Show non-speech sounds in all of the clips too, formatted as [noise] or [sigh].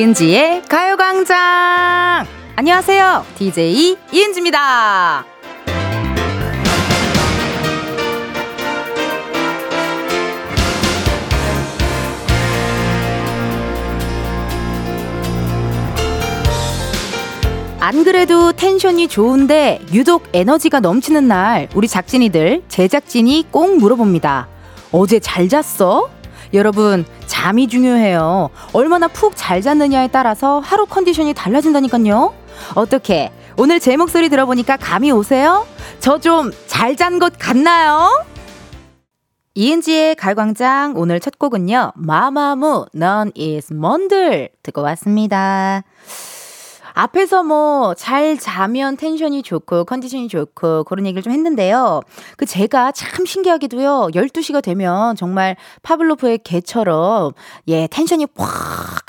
이은지의 가요광장! 안녕하세요. DJ 이은지입니다. 안 그래도 텐션이 좋은데 유독 에너지가 넘치는 날 우리 작진이들 제작진이 꼭 물어봅니다. 어제 잘 잤어? 여러분 잠이 중요해요. 얼마나 푹 잘 잤느냐에 따라서 하루 컨디션이 달라진다니까요. 어떻게 오늘 제 목소리 들어보니까 감이 오세요? 저 좀 잘 잔 것 같나요? 이은지의 갈광장 오늘 첫 곡은요. 마마무 넌 is 먼들 듣고 왔습니다. 앞에서 뭐 잘 자면 텐션이 좋고 컨디션이 좋고 그런 얘기를 좀 했는데요. 그 제가 참 신기하게도요. 12시가 되면 정말 파블로프의 개처럼 예, tension이 팍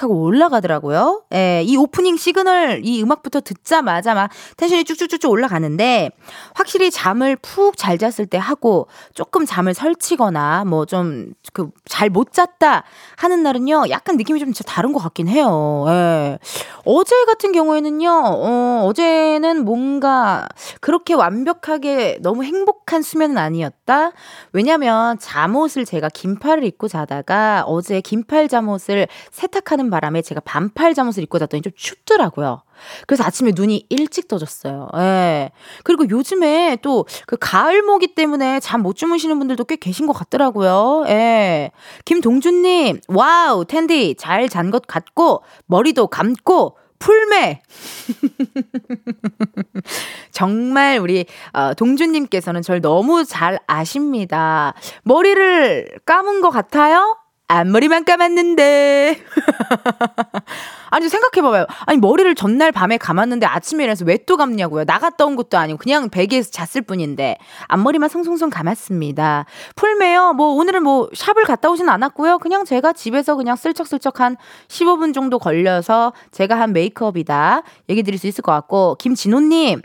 하고 올라가더라고요. 예, 이 오프닝 시그널 이 음악부터 듣자마자 막 tension이 쭉쭉쭉쭉 올라가는데 확실히 잠을 푹 잘 잤을 때 하고 조금 잠을 설치거나 뭐 좀 그 잘 못 잤다 하는 날은요. 약간 느낌이 좀 다른 것 같긴 해요. 예. 어제 같은 경우 에는요. 어, 어제는 뭔가 그렇게 완벽하게 너무 행복한 수면은 아니었다. 왜냐면 잠옷을 제가 긴팔을 입고 자다가 어제 긴팔 잠옷을 세탁하는 바람에 제가 반팔 잠옷을 입고 잤더니 좀 춥더라고요. 그래서 아침에 눈이 일찍 떠졌어요. 예. 그리고 요즘에 또 그 가을 모기 때문에 잠 못 주무시는 분들도 꽤 계신 것 같더라고요. 예. 김동준님, wow, 텐디, 잘 잔 것 같고, 머리도 감고, 풀메. [laughs] 정말 우리 어, 동준님께서는 절 너무 잘 아십니다. 머리를 감은 것 같아요? 앞머리만 감았는데. [laughs] 아니, 생각해봐봐요. 아니, 머리를 전날 밤에 감았는데 아침에 일어나서 왜 또 감냐고요. 나갔다 온 것도 아니고 그냥 베개에서 잤을 뿐인데. 앞머리만 송송송 감았습니다. 풀매요. 뭐, 오늘은 뭐, 샵을 갔다 오진 않았고요. 그냥 제가 집에서 그냥 슬쩍슬쩍 한 15분 정도 걸려서 제가 한 메이크업이다. 얘기 드릴 수 있을 것 같고. 김진호님.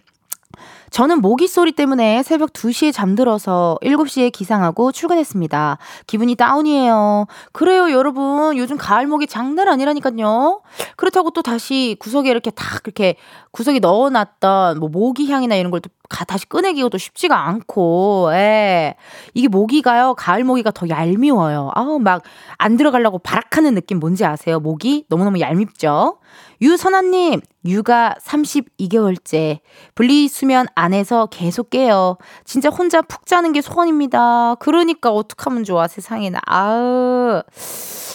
저는 모기 소리 때문에 새벽 2시에 잠들어서 7시에 기상하고 출근했습니다. 기분이 다운이에요. 그래요, 여러분. 요즘 가을 모기 장난 아니라니까요. 그렇다고 또 다시 구석에 이렇게 딱 이렇게 구석에 넣어놨던 뭐 모기 향이나 이런 걸 또 다시 꺼내기가 또 쉽지가 않고, 예. 이게 모기가요, 가을 모기가 더 얄미워요. 아우, 막 안 들어가려고 바락하는 느낌 뭔지 아세요? 모기? 너무너무 얄밉죠? 유선아님, 육아 32개월째. 분리수면 안에서 계속 깨요. 진짜 혼자 푹 자는 게 소원입니다. 그러니까 어떡하면 좋아, 세상에나. 아으.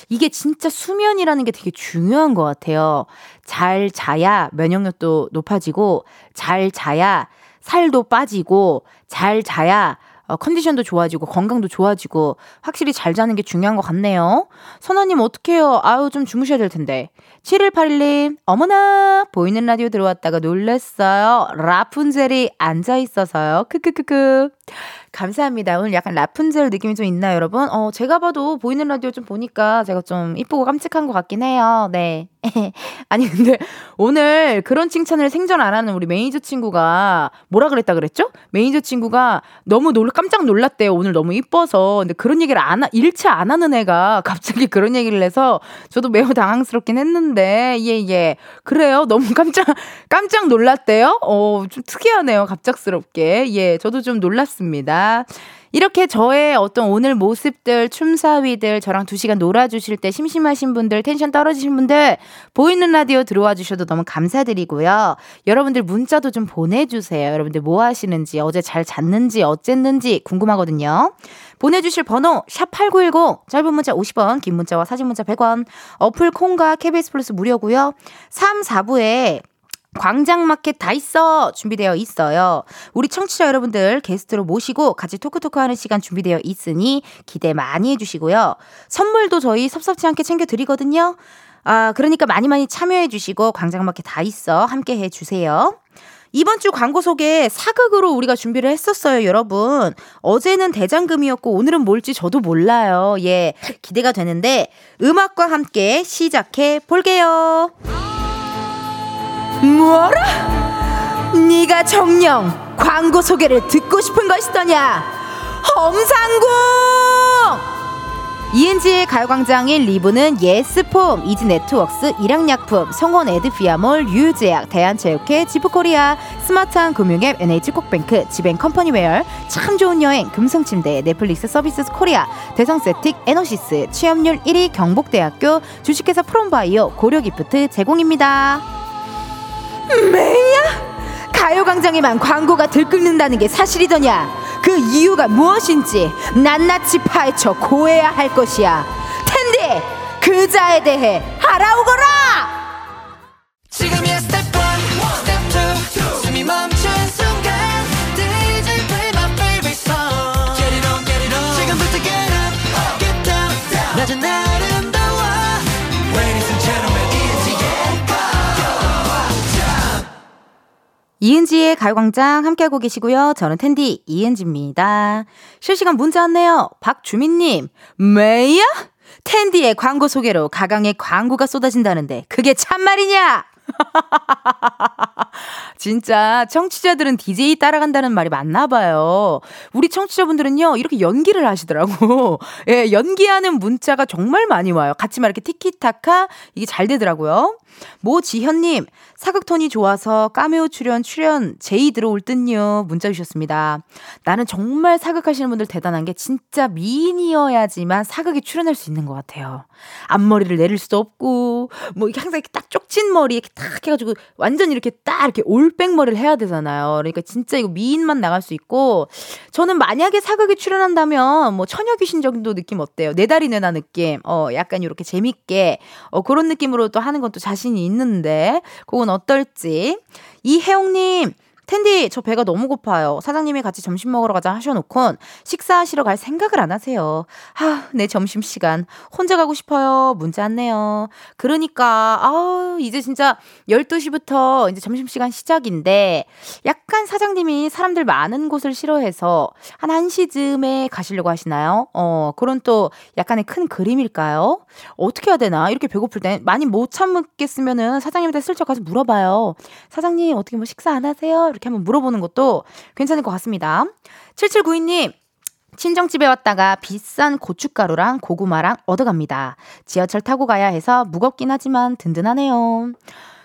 이게 진짜 수면이라는 게 되게 중요한 것 같아요. 잘 자야 면역력도 높아지고, 잘 자야 살도 빠지고, 잘 자야 어, 컨디션도 좋아지고 건강도 좋아지고 확실히 잘 자는 게 중요한 것 같네요. 선아님 어떡해요? 아유 좀 주무셔야 될 텐데. 7181님 어머나 보이는 라디오 들어왔다가 놀랬어요. 라푼젤이 앉아 있어서요. 크크크크. 감사합니다. 오늘 약간 라푼젤 느낌이 좀 있나요, 여러분? 어, 제가 봐도 보이는 라디오 좀 보니까 제가 좀 이쁘고 깜찍한 것 같긴 해요. 네. [laughs] 아니, 근데 오늘 그런 칭찬을 생전 안 하는 우리 매니저 친구가 뭐라 그랬다 그랬죠? 매니저 친구가 너무 놀, 깜짝 놀랐대요. 오늘 너무 이뻐서. 근데 그런 얘기를 안, 하, 일체 안 하는 애가 [laughs] 갑자기 그런 얘기를 해서 저도 매우 당황스럽긴 했는데, 예, 예. 그래요. 너무 깜짝, 깜짝 놀랐대요? 어, 좀 특이하네요. 갑작스럽게. 예, 저도 좀 놀랐습니다. 이렇게 저의 어떤 오늘 모습들, 춤사위들, 저랑 두 시간 놀아주실 때 심심하신 분들, 텐션 떨어지신 분들, 보이는 라디오 들어와 주셔도 너무 감사드리고요. 여러분들 문자도 좀 보내주세요. 여러분들 뭐 하시는지, 어제 잘 잤는지, 어쨌는지 궁금하거든요. 보내주실 번호, 샵8910, 짧은 문자 50원, 긴 문자와 사진 문자 100원, 어플 콩과 KBS 플러스 무료고요 3, 4부에 광장마켓 다 있어 준비되어 있어요. 우리 청취자 여러분들 게스트로 모시고 같이 토크토크 하는 시간 준비되어 있으니 기대 많이 해주시고요. 선물도 저희 섭섭지 않게 챙겨드리거든요. 아, 그러니까 많이 많이 참여해주시고 광장마켓 다 있어 함께 해주세요. 이번 주 광고 소개 사극으로 우리가 준비를 했었어요, 여러분. 어제는 대장금이었고 오늘은 뭘지 저도 몰라요. 예, 기대가 되는데 음악과 함께 시작해 볼게요. 뭐라? 네가 정녕 광고 소개를 듣고 싶은 것이더냐? 험상궁! 이은지의 가요광장 1, 2부는 예스폼, 이지네트웍스, 일양약품, 성원 에드피아몰, 유유제약, 대한체육회, 지프코리아, 스마트한 금융앱, NH콕뱅크, 지벤컴퍼니웨어, 참 좋은 여행, 금성침대, 넷플릭스 서비스 코리아, 대성세틱, 에너시스, 취업률 1위 경북대학교, 주식회사 프롬바이오, 고려기프트 제공입니다. 매야! 가요광장에만 광고가 들끓는다는 게 사실이더냐? 그 이유가 무엇인지 낱낱이 파헤쳐 고해야 할 것이야. 텐디 그자에 대해 알아오거라. 지금이야 이은지의 가요광장 함께하고 계시고요. 저는 텐디 이은지입니다. 실시간 문자 왔네요. 박주민님, 메이야? 텐디의 광고 소개로 가강의 광고가 쏟아진다는데 그게 참말이냐? [laughs] 진짜 청취자들은 DJ 따라간다는 말이 맞나 봐요. 우리 청취자분들은요, 이렇게 연기를 하시더라고. [laughs] 예, 연기하는 문자가 정말 많이 와요. 같이 막 이렇게 티키타카 이게 잘 되더라고요. 모지현님, 사극톤이 좋아서 까메오 출연, 출연, 제이 들어올 듯요. 문자 주셨습니다. 나는 정말 사극하시는 분들 대단한 게 진짜 미인이어야지만 사극에 출연할 수 있는 것 같아요. 앞머리를 내릴 수도 없고, 뭐 항상 이렇게 딱 쪽진 머리 이렇게 딱 해가지고 완전 이렇게 딱 이렇게 올백 머리를 해야 되잖아요. 그러니까 진짜 이거 미인만 나갈 수 있고, 저는 만약에 사극에 출연한다면 뭐 처녀 귀신 정도 느낌 어때요? 내 다리 내나 느낌. 어, 약간 이렇게 재밌게, 어, 그런 느낌으로 또 하는 것도 자신이 있는데, 그건 어떨지. 이혜영님, 텐디, 저 배가 너무 고파요. 사장님이 같이 점심 먹으러 가자 하셔놓곤 식사하시러 갈 생각을 안 하세요. 하, 내 점심 시간. 혼자 가고 싶어요. 문자 왔네요. 그러니까, 아우, 이제 진짜 12시부터 이제 점심 시간 시작인데, 약간 사장님이 사람들 많은 곳을 싫어해서 한 1시쯤에 가시려고 하시나요? 어, 그런 또 약간의 큰 그림일까요? 어떻게 해야 되나? 이렇게 배고플 때 많이 못 참겠으면은 사장님한테 슬쩍 가서 물어봐요. 사장님, 어떻게 뭐 식사 안 하세요? 이렇게 한번 물어보는 것도 괜찮을 것 같습니다. 7792님, 친정집에 왔다가 비싼 고춧가루랑 고구마랑 얻어갑니다. 지하철 타고 가야 해서 무겁긴 하지만 든든하네요.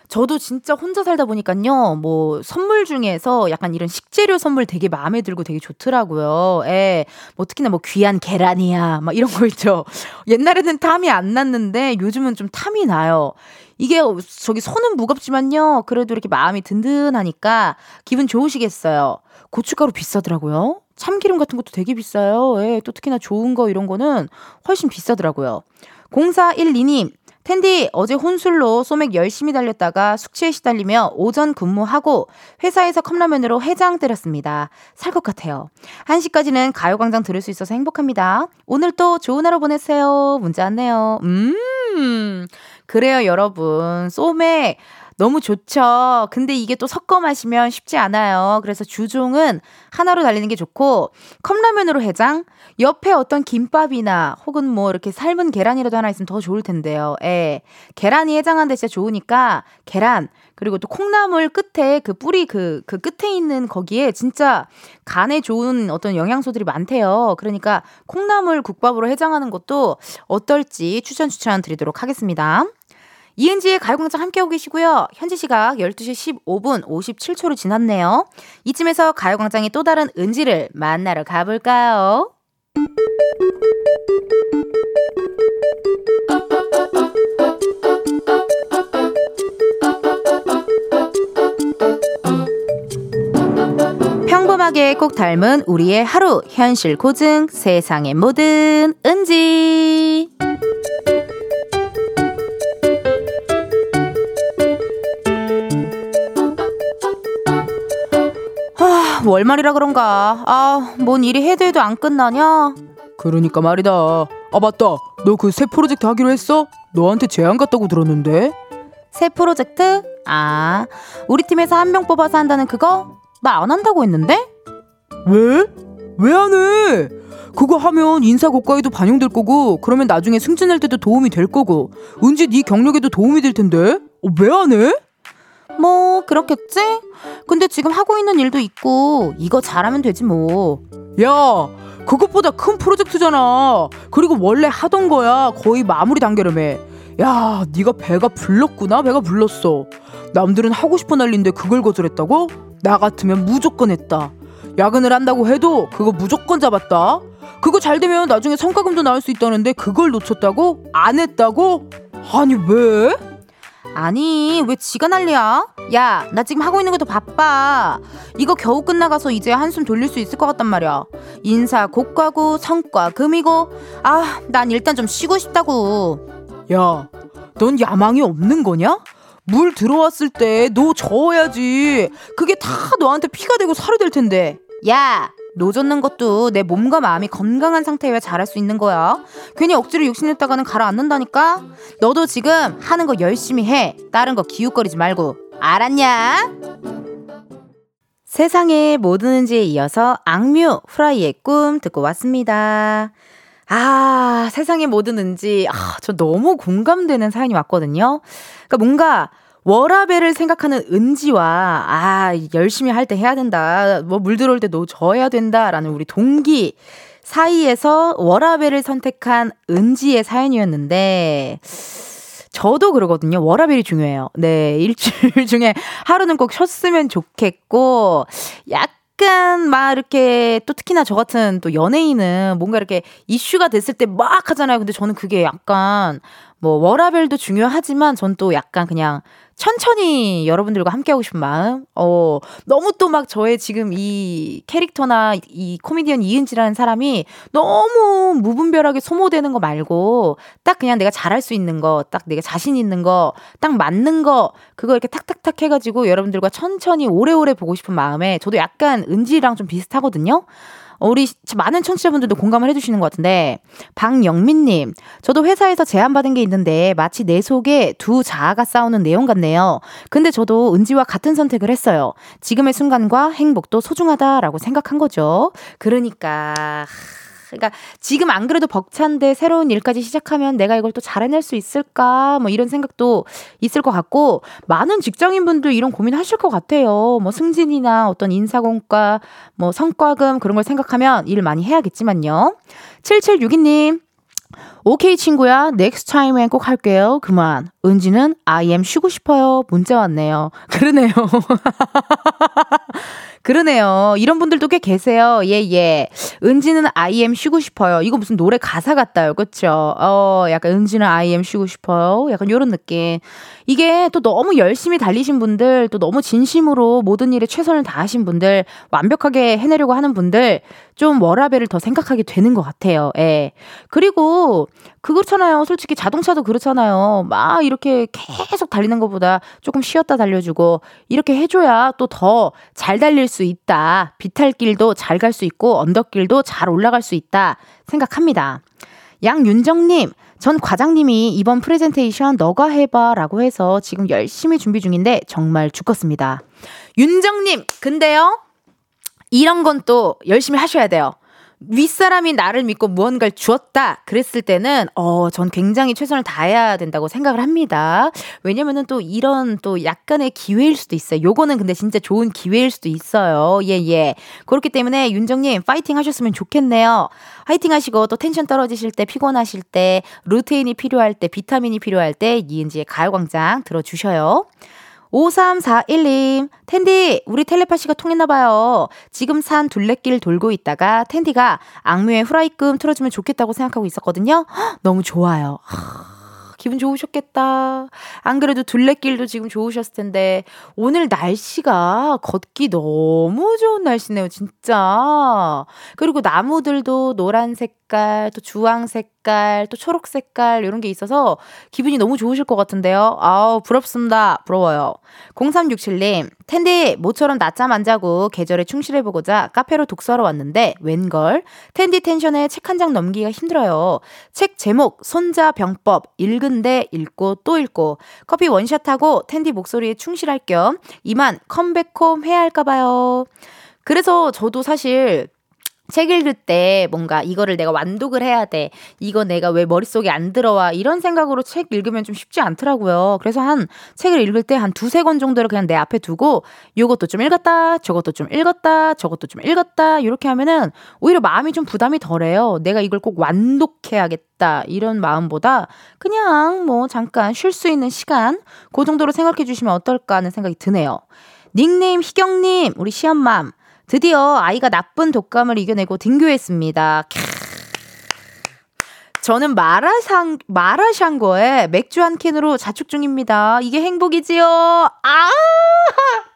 저도 진짜 혼자 살다 보니까요, 뭐, 선물 중에서 약간 이런 식재료 선물 되게 마음에 들고 되게 좋더라고요. 예. 뭐, 특히나 뭐, 귀한 계란이야. 막 이런 거 있죠. 옛날에는 탐이 안 났는데, 요즘은 좀 탐이 나요. 이게 저기 손은 무겁지만요. 그래도 이렇게 마음이 든든하니까 기분 좋으시겠어요. 고춧가루 비싸더라고요. 참기름 같은 것도 되게 비싸요. 예, 또 특히나 좋은 거 이런 거는 훨씬 비싸더라고요. 0412님, 텐디, 어제 혼술로 소맥 열심히 달렸다가 숙취에 시달리며 오전 근무하고 회사에서 컵라면으로 해장 때렸습니다. 살 것 같아요. 1시까지는 가요광장 들을 수 있어서 행복합니다. 오늘 또 좋은 하루 보내세요. 문자 왔네요. 음, 그래요, 여러분. 소맥. 너무 좋죠. 근데 이게 또 섞어 마시면 쉽지 않아요. 그래서 주종은 하나로 달리는 게 좋고 컵라면으로 해장 옆에 어떤 김밥이나 혹은 뭐 이렇게 삶은 계란이라도 하나 있으면 더 좋을 텐데요. 예. 계란이 해장하는데 진짜 좋으니까 계란 그리고 또 콩나물 끝에 그 뿌리 그, 그 끝에 있는 거기에 진짜 간에 좋은 어떤 영양소들이 많대요. 그러니까 콩나물 국밥으로 해장하는 것도 어떨지 추천 추천 드리도록 하겠습니다. 이은지의 가요광장 함께하고 계시고요. 현지 시각 12시 15분 57초로 지났네요. 이쯤에서 가요광장의 또 다른 은지를 만나러 가볼까요? 평범하게 꼭 닮은 우리의 하루 현실 고증 세상의 모든 은지 월말이라 그런가. 아, 뭔 일이 해도 해도 안 끝나냐? 그러니까 말이다. 아, 맞다. 너 그 새 프로젝트 하기로 했어? 너한테 제안 갔다고 들었는데. 새 프로젝트? 아, 우리 팀에서 한 명 뽑아서 한다는 그거? 나 안 한다고 했는데? 왜? 왜 안 해? 그거 하면 인사 고과에도 반영될 거고, 그러면 나중에 승진할 때도 도움이 될 거고, 은지 네 경력에도 도움이 될 텐데. 어, 왜 안 해? 뭐 그렇겠지? 근데 지금 하고 있는 일도 있고 이거 잘하면 되지 뭐. 야, 그것보다 큰 프로젝트잖아. 그리고 원래 하던 거야. 거의 마무리 단계라며. 야, 네가 배가 불렀구나. 배가 불렀어. 남들은 하고 싶어 난리인데 그걸 거절했다고? 나 같으면 무조건 했다. 야근을 한다고 해도 그거 무조건 잡았다. 그거 잘 되면 나중에 성과금도 나올 수 있다는데 그걸 놓쳤다고? 안 했다고? 아니 왜? 아니 왜 지가 난리야? 야 나 지금 하고 있는 것도 바빠. 이거 겨우 끝나가서 이제 한숨 돌릴 수 있을 것 같단 말이야. 인사 고과고 성과 금이고. 아 난 일단 좀 쉬고 싶다고. 야 넌 야망이 없는 거냐? 물 들어왔을 때 너 저어야지. 그게 다 너한테 피가 되고 살이 될 텐데. 야 노젓는 것도 내 몸과 마음이 건강한 상태여야 잘할 수 있는 거야. 괜히 억지로 욕심냈다가는 가라앉는다니까. 너도 지금 하는 거 열심히 해. 다른 거 기웃거리지 말고. 알았냐? 세상의 모든 은지에 이어서 악뮤 프라이의 꿈 듣고 왔습니다. 아, 세상의 모든 은지. 아, 저 너무 공감되는 사연이 왔거든요. 그러니까 뭔가 워라벨을 생각하는 은지와 아 열심히 할 때 해야 된다 뭐 물 들어올 때너 져야 된다라는 우리 동기 사이에서 워라벨을 선택한 은지의 사연이었는데 저도 그러거든요. 워라벨이 중요해요. 네, 일주일 [laughs] 중에 하루는 꼭 쉬었으면 좋겠고, 약간 막 이렇게 또 특히나 저 같은 또 연예인은 뭔가 이렇게 이슈가 됐을 때 막 하잖아요. 근데 저는 그게 약간 뭐 워라벨도 중요하지만 전 또 약간 그냥 천천히 여러분들과 함께하고 싶은 마음. 어, 너무 또 막 저의 지금 이 캐릭터나 이 코미디언 이은지라는 사람이 너무 무분별하게 소모되는 거 말고 딱 그냥 내가 잘할 수 있는 거, 딱 내가 자신 있는 거, 딱 맞는 거, 그거 이렇게 탁탁탁 해가지고 여러분들과 천천히 오래오래 보고 싶은 마음에 저도 약간 은지랑 좀 비슷하거든요. 어, 우리 많은 청취자분들도 공감을 해주시는 것 같은데 박영민님 저도 회사에서 제안받은 게 있는데 마치 내 속에 두 자아가 싸우는 내용 같네요. 근데 저도 은지와 같은 선택을 했어요. 지금의 순간과 행복도 소중하다라고 생각한 거죠. 그러니까 그러니까 지금 안 그래도 벅찬데 새로운 일까지 시작하면 내가 이걸 또 잘해낼 수 있을까? 뭐 이런 생각도 있을 것 같고 많은 직장인분들 이런 고민하실 것 같아요. 뭐 승진이나 어떤 인사공과 뭐 성과금 그런 걸 생각하면 일 많이 해야겠지만요. 7762님 오케이 친구야 next time엔 꼭 할게요 그만 은지는 am 쉬고 싶어요 문자 왔네요 [laughs] 그러네요 [laughs] 그러네요. 이런 분들도 꽤 계세요. 예, 예. 은지는 am 쉬고 싶어요. 이거 무슨 노래 가사 같다요. 그쵸? 어, 약간 은지는 am 쉬고 싶어요. 약간 요런 느낌. 이게 또 너무 열심히 달리신 분들, 또 너무 진심으로 모든 일에 최선을 다하신 분들, 완벽하게 해내려고 하는 분들, 좀 워라벨을 더 생각하게 되는 것 같아요. 예. 그리고 그렇잖아요. 솔직히 자동차도 그렇잖아요. 막 이렇게 계속 달리는 것보다 조금 쉬었다 달려주고 이렇게 해줘야 또 더 잘 달릴 수 있다. 비탈길도 잘 갈 수 있고 언덕길도 잘 올라갈 수 있다 생각합니다. 양윤정님, 전 과장님이 이번 프레젠테이션 너가 해봐 라고 해서 지금 열심히 준비 중인데 정말 죽겠습니다. 윤정님, 근데요? 이런 건 또 열심히 하셔야 돼요. 윗사람이 나를 믿고 무언가를 주었다. 그랬을 때는, 어, 전 굉장히 최선을 다해야 된다고 생각을 합니다. 왜냐면은 또 이런 또 약간의 기회일 수도 있어요. 요거는 근데 진짜 좋은 기회일 수도 있어요. 예, 예. 그렇기 때문에 윤정님, 파이팅 하셨으면 좋겠네요. 파이팅 하시고 또 텐션 떨어지실 때, 피곤하실 때, 루테인이 필요할 때, 비타민이 필요할 때, 이은지의 가요광장 들어주셔요. 5341님, 텐디, 우리 텔레파시가 통했나봐요. 지금 산 둘레길 돌고 있다가 텐디가 악뮤의 후라이끔 틀어주면 좋겠다고 생각하고 있었거든요. 헉, 너무 좋아요. 기분 좋으셨겠다. 안 그래도 둘레길도 지금 좋으셨을 텐데, 오늘 날씨가 걷기 너무 좋은 날씨네요, 진짜. 그리고 나무들도 노란색 색깔, 또 주황 색깔, 또 초록 색깔 이런 게 있어서 기분이 너무 좋으실 것 같은데요. 아우 부럽습니다. 부러워요. 0367님, 텐디 모처럼 낮잠 안 자고 계절에 충실해보고자 카페로 독서하러 왔는데 웬걸 텐디 텐션에 책 한 장 넘기기가 힘들어요. 책 제목 손자 병법 읽은데 읽고 또 읽고 커피 원샷하고 텐디 목소리에 충실할 겸 이만 컴백홈 해야 할까봐요. 그래서 저도 사실 책 읽을 때 뭔가 이거를 내가 완독을 해야 돼. 이거 내가 왜 머릿속에 안 들어와. 이런 생각으로 책 읽으면 좀 쉽지 않더라고요. 그래서 한 책을 읽을 때 한 두세 권 정도를 그냥 내 앞에 두고 요것도 좀 읽었다. 저것도 좀 읽었다. 저것도 좀 읽었다. 이렇게 하면은 오히려 마음이 좀 부담이 덜해요. 내가 이걸 꼭 완독해야겠다. 이런 마음보다 그냥 뭐 잠깐 쉴 수 있는 시간 그 정도로 생각해 주시면 어떨까 하는 생각이 드네요. 닉네임 희경님, 우리 시엄맘. 드디어 아이가 나쁜 독감을 이겨내고 등교했습니다. 저는 마라상, 마라샹궈에 맥주 한 캔으로 자축 중입니다. 이게 행복이지요? 아!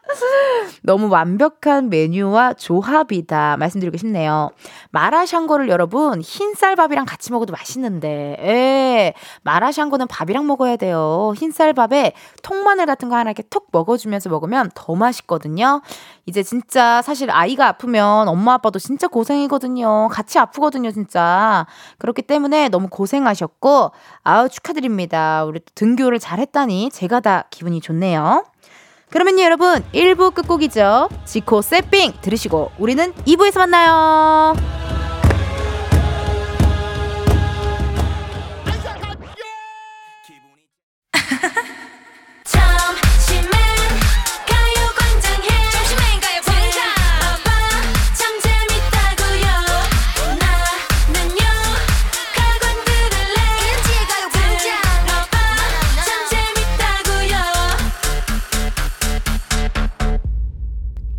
[laughs] 너무 완벽한 메뉴와 조합이다. 말씀드리고 싶네요. 마라샹궈를 여러분, 흰쌀밥이랑 같이 먹어도 맛있는데, 예. 마라샹궈는 밥이랑 먹어야 돼요. 흰쌀밥에 통마늘 같은 거 하나 이렇게 톡 먹어주면서 먹으면 더 맛있거든요. 이제 진짜 사실 아이가 아프면 엄마 아빠도 진짜 고생이거든요. 같이 아프거든요, 진짜. 그렇기 때문에 너무 고생하셨고, 아우, 축하드립니다. 우리 등교를 잘 했다니 제가 다 기분이 좋네요. 그러면요, 여러분, 1부 끝곡이죠. 지코 세핑 들으시고, 우리는 2부에서 만나요.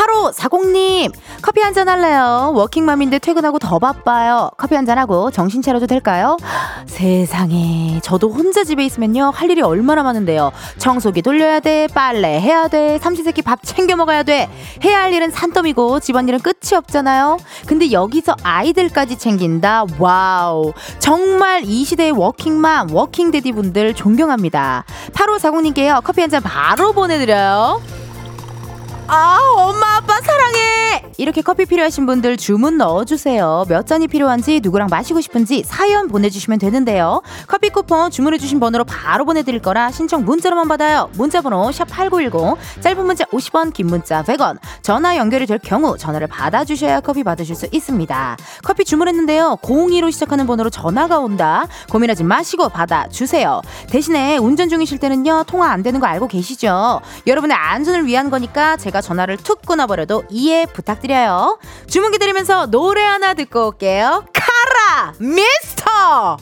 8540님, 커피 한 잔 할래요? 워킹맘인데 퇴근하고 더 바빠요. 커피 한 잔 하고 정신 차려도 될까요? 세상에. 저도 혼자 집에 있으면요. 할 일이 얼마나 많은데요. 청소기 돌려야 돼. 빨래 해야 돼. 삼시세끼 밥 챙겨 먹어야 돼. 해야 할 일은 산더미고 집안일은 끝이 없잖아요. 근데 여기서 아이들까지 챙긴다. wow. 정말 이 시대의 워킹맘, 워킹데디 분들 존경합니다. 8540님께요. 커피 한 잔 바로 보내드려요. 아, 엄마, 아빠 사랑해! 이렇게 커피 필요하신 분들 주문 넣어주세요. 몇 잔이 필요한지, 누구랑 마시고 싶은지 사연 보내주시면 되는데요. 커피 쿠폰 주문해주신 번호로 바로 보내드릴 거라 신청 문자로만 받아요. 문자번호 샵8910, 짧은 문자 50원, 긴 문자 100원. 전화 연결이 될 경우 전화를 받아주셔야 커피 받으실 수 있습니다. 커피 주문했는데요. 02로 시작하는 번호로 전화가 온다. 고민하지 마시고 받아주세요. 대신에 운전 중이실 때는요, 통화 안 되는 거 알고 계시죠? 여러분의 안전을 위한 거니까 제가 전화를 툭 끊어버려도 이해 부탁드려요. 주문 기다리면서 노래 하나 듣고 올게요. 카라 미스터!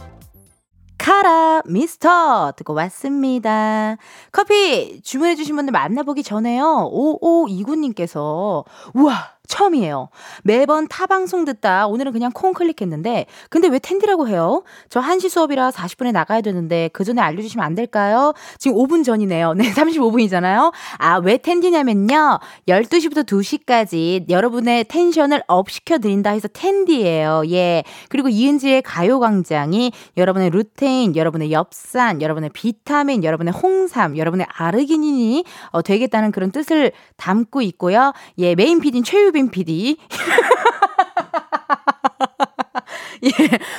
카라 미스터 듣고 왔습니다. 커피 주문해주신 분들 만나보기 전에요. 5529님께서 우와 처음이에요. 매번 타 방송 듣다 오늘은 그냥 콩 클릭했는데 근데 왜 텐디라고 해요? 저 1시 수업이라 40분에 나가야 되는데 그 전에 알려주시면 안 될까요? 지금 5분 전이네요. 네, 35분이잖아요. 아, 왜 텐디냐면요. 12시부터 2시까지 여러분의 tension을 up 시켜드린다 해서 텐디예요. 예. 그리고 이은지의 가요광장이 여러분의 루테인, 여러분의 엽산, 여러분의 비타민, 여러분의 홍삼, 여러분의 아르기닌이 어, 되겠다는 그런 뜻을 담고 있고요. 예, 메인 PD는 최유빈 최유빈 PD. [laughs] [laughs] 예,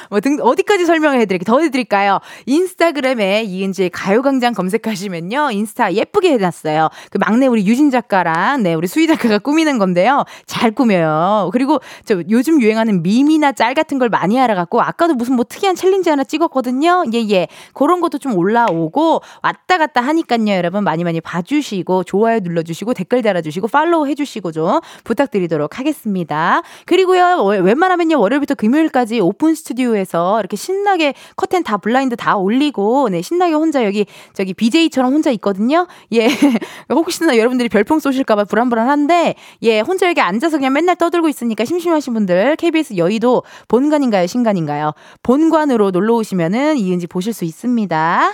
뭐 등, 어디까지 설명을 해드릴게, 더 해드릴까요? 인스타그램에 이은지의 가요광장 검색하시면요. 인스타 예쁘게 해놨어요. 그 막내 우리 유진 작가랑, 네, 우리 수희 작가가 꾸미는 건데요. 잘 꾸며요. 그리고 저 요즘 유행하는 밈이나 짤 같은 걸 많이 알아갖고, 아까도 무슨 뭐 특이한 챌린지 하나 찍었거든요. 예, 예. 그런 것도 좀 올라오고, 왔다 갔다 하니까요. 여러분 많이 많이 봐주시고, 좋아요 눌러주시고, 댓글 달아주시고, 팔로우 해주시고 좀 부탁드리도록 하겠습니다. 그리고요, 웬만하면요, 월요일부터 금요일까지 오픈 스튜디오에서 이렇게 신나게 커튼 다 블라인드 다 올리고 네 신나게 혼자 여기 저기 BJ처럼 혼자 있거든요. 예 [laughs] 혹시나 여러분들이 별풍 쏘실까봐 불안불안한데 예 혼자 여기 앉아서 그냥 맨날 떠들고 있으니까 심심하신 분들 KBS 여의도 본관인가요 신관인가요 본관으로 놀러 오시면은 이은지 보실 수 있습니다.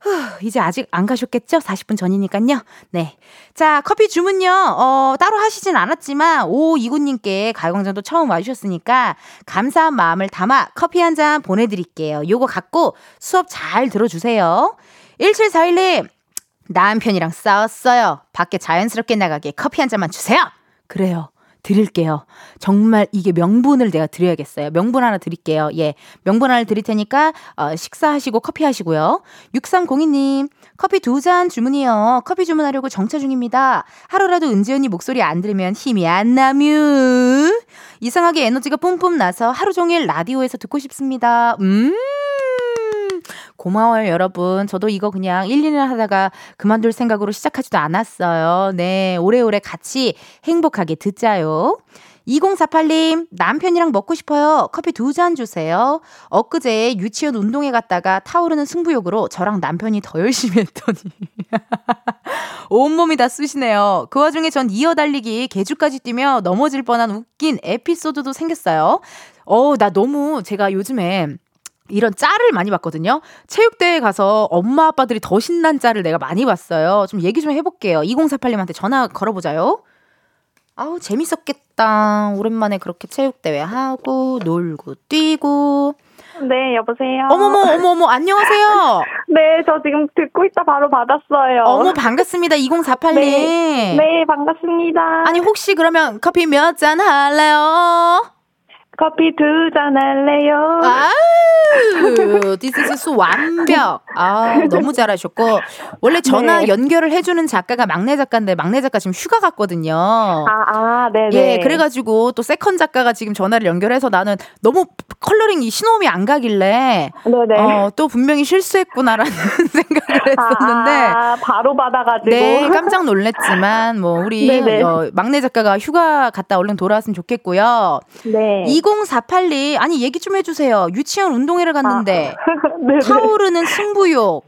후, 이제 아직 안 가셨겠죠? 40분 전이니까요. 네. 자, 커피 주문요. 어, 따로 하시진 않았지만 오 이구님께 가요광장도 처음 와주셨으니까 감사한 마음을 담아 커피 한 잔 보내드릴게요. 요거 갖고 수업 잘 들어주세요. 1741님, 남편이랑 싸웠어요. 밖에 자연스럽게 나가게 커피 한 잔만 주세요. 그래요. 드릴게요. 정말 이게 명분을 내가 드려야겠어요. 명분 하나 드릴게요. 예. 명분 하나 드릴 테니까, 어, 식사하시고 커피 하시고요. 6302님, 커피 두 잔 주문이요. 커피 주문하려고 정차 중입니다. 하루라도 은지 언니 목소리 안 들으면 힘이 안 나뮤. 이상하게 에너지가 뿜뿜 나서 하루 종일 라디오에서 듣고 싶습니다. 음. 고마워요, 여러분. 저도 이거 그냥 1, 2년 하다가 그만둘 생각으로 시작하지도 않았어요. 네, 오래오래 같이 행복하게 듣자요. 2048님, 남편이랑 먹고 싶어요. 커피 두 잔 주세요. 엊그제 유치원 운동회 갔다가 타오르는 승부욕으로 저랑 남편이 더 열심히 했더니. [laughs] 온몸이 다 쑤시네요. 그 와중에 전 이어 달리기 개주까지 뛰며 넘어질 뻔한 웃긴 에피소드도 생겼어요. 어, 나 너무 제가 요즘에 이런 짤을 많이 봤거든요. 체육대회 가서 엄마 아빠들이 더 신난 짤을 내가 많이 봤어요. 좀 얘기 좀 해볼게요. 2048님한테 전화 걸어보자요. 아우 재밌었겠다. 오랜만에 그렇게 체육대회 하고 놀고 뛰고. 네, 여보세요. 어머머, 어머머, 안녕하세요. [laughs] 네, 저 지금 듣고 있다 바로 받았어요. 어머, 반갑습니다. 2048님. 네, 네 반갑습니다. 아니, 혹시 그러면 커피 몇 잔 할래요? 커피 두 잔 할래요? 아우, this is so 완벽. 아, 너무 잘하셨고. 원래 전화 네. 연결을 해주는 작가가 막내 작가인데, 막내 작가 지금 휴가 갔거든요. 아, 아, 네네. 예, 그래가지고 또 second 작가가 지금 전화를 연결해서 나는 너무 컬러링이 신호음이 안 가길래, 네네. 어, 또 분명히 실수했구나라는 [laughs] 생각을 했었는데, 아, 아, 바로 받아가지고. 네, 깜짝 놀랐지만, 뭐, 우리 네네. 어, 막내 작가가 휴가 갔다 얼른 돌아왔으면 좋겠고요. 네. 2048님, 아니, 얘기 좀 해주세요. 유치원 운동회를 갔는데, 네네. [laughs] 타오르는 승부욕.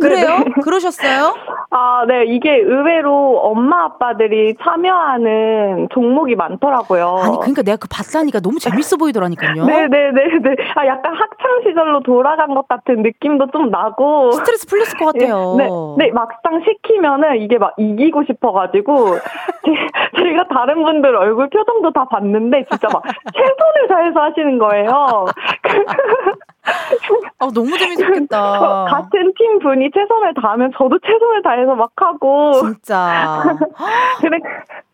그래요? 그러셨어요? 아, 네. 이게 의외로 엄마 아빠들이 참여하는 종목이 많더라고요. 아니, 그러니까 내가 그 봤다니까 너무 재밌어 보이더라니까요. 네 네 네 네. 아, 약간 학창 시절로 돌아간 것 같은 느낌도 좀 나고. 스트레스 풀렸을 것 같아요. 네, 네, 막상 시키면은 이게 막 이기고 싶어 가지고 [laughs] 제, 제가 다른 분들 얼굴 표정도 다 봤는데 진짜 막 [laughs] 최선을 다해서 하시는 거예요. [laughs] 아, 너무 재밌었겠다. 어, 같은 팀 분이 최선을 다하면 저도 최선을 다해서 막 하고 진짜. [laughs] 그래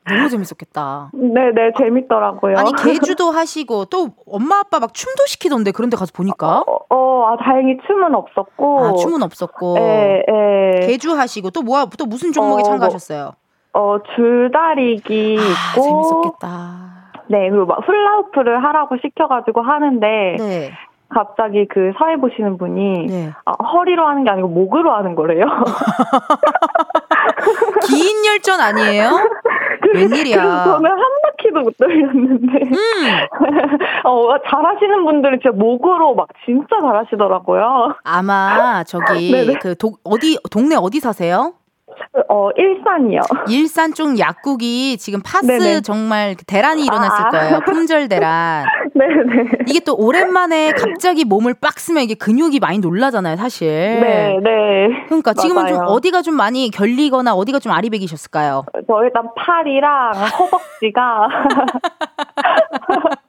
너무 재밌었겠다. 네네 재밌더라고요. 아니, 개주도 하시고, 또 엄마 아빠 막 춤도 시키던데, 그런데 가서 보니까. 어, 어, 아, 다행히 춤은 없었고. 아, 춤은 없었고. 예, 예. 개주 하시고, 또 뭐, 또 무슨 종목에 어, 참가하셨어요? 어, 줄다리기 아, 있고. 재밌었겠다. 네, 그리고 막 훌라후프를 하라고 시켜가지고 하는데. 네. 갑자기 그 사회 보시는 분이 네. 아, 허리로 하는 게 아니고 목으로 하는 거래요. [laughs] 긴 열전 아니에요? [laughs] 웬일이야. 그래서 저는 한 바퀴도 못 돌렸는데. 음. [laughs] 어, 잘하시는 분들은 진짜 목으로 막 진짜 잘하시더라고요. 아마 저기. 그 도, 어디 동네 어디 사세요? 어, 일산이요. 일산 쪽 약국이 지금 파스 네네. 정말 그 대란이 일어났을 아. 거예요. 품절 대란. [laughs] 네네. 이게 또 오랜만에 갑자기 몸을 빡 쓰면 이게 근육이 많이 놀라잖아요, 사실. 네, 네. 그러니까 지금은 좀 맞아요. 어디가 좀 많이 결리거나 어디가 좀 아리백이셨을까요? 저 일단 팔이랑 허벅지가 [laughs]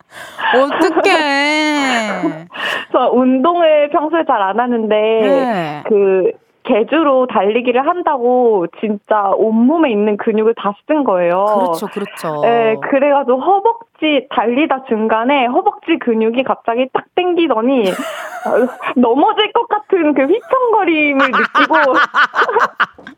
어떡해. [laughs] 저 운동을 평소에 잘 안 하는데 네. 그 개주로 달리기를 한다고 진짜 온몸에 있는 근육을 다 쓴 거예요. 그렇죠, 그렇죠. 네, 그래가지고 허벅지 달리다 중간에 허벅지 근육이 갑자기 딱 땡기더니 어, [laughs] 넘어질 것 같은 그 휘청거림을 느끼고 [laughs]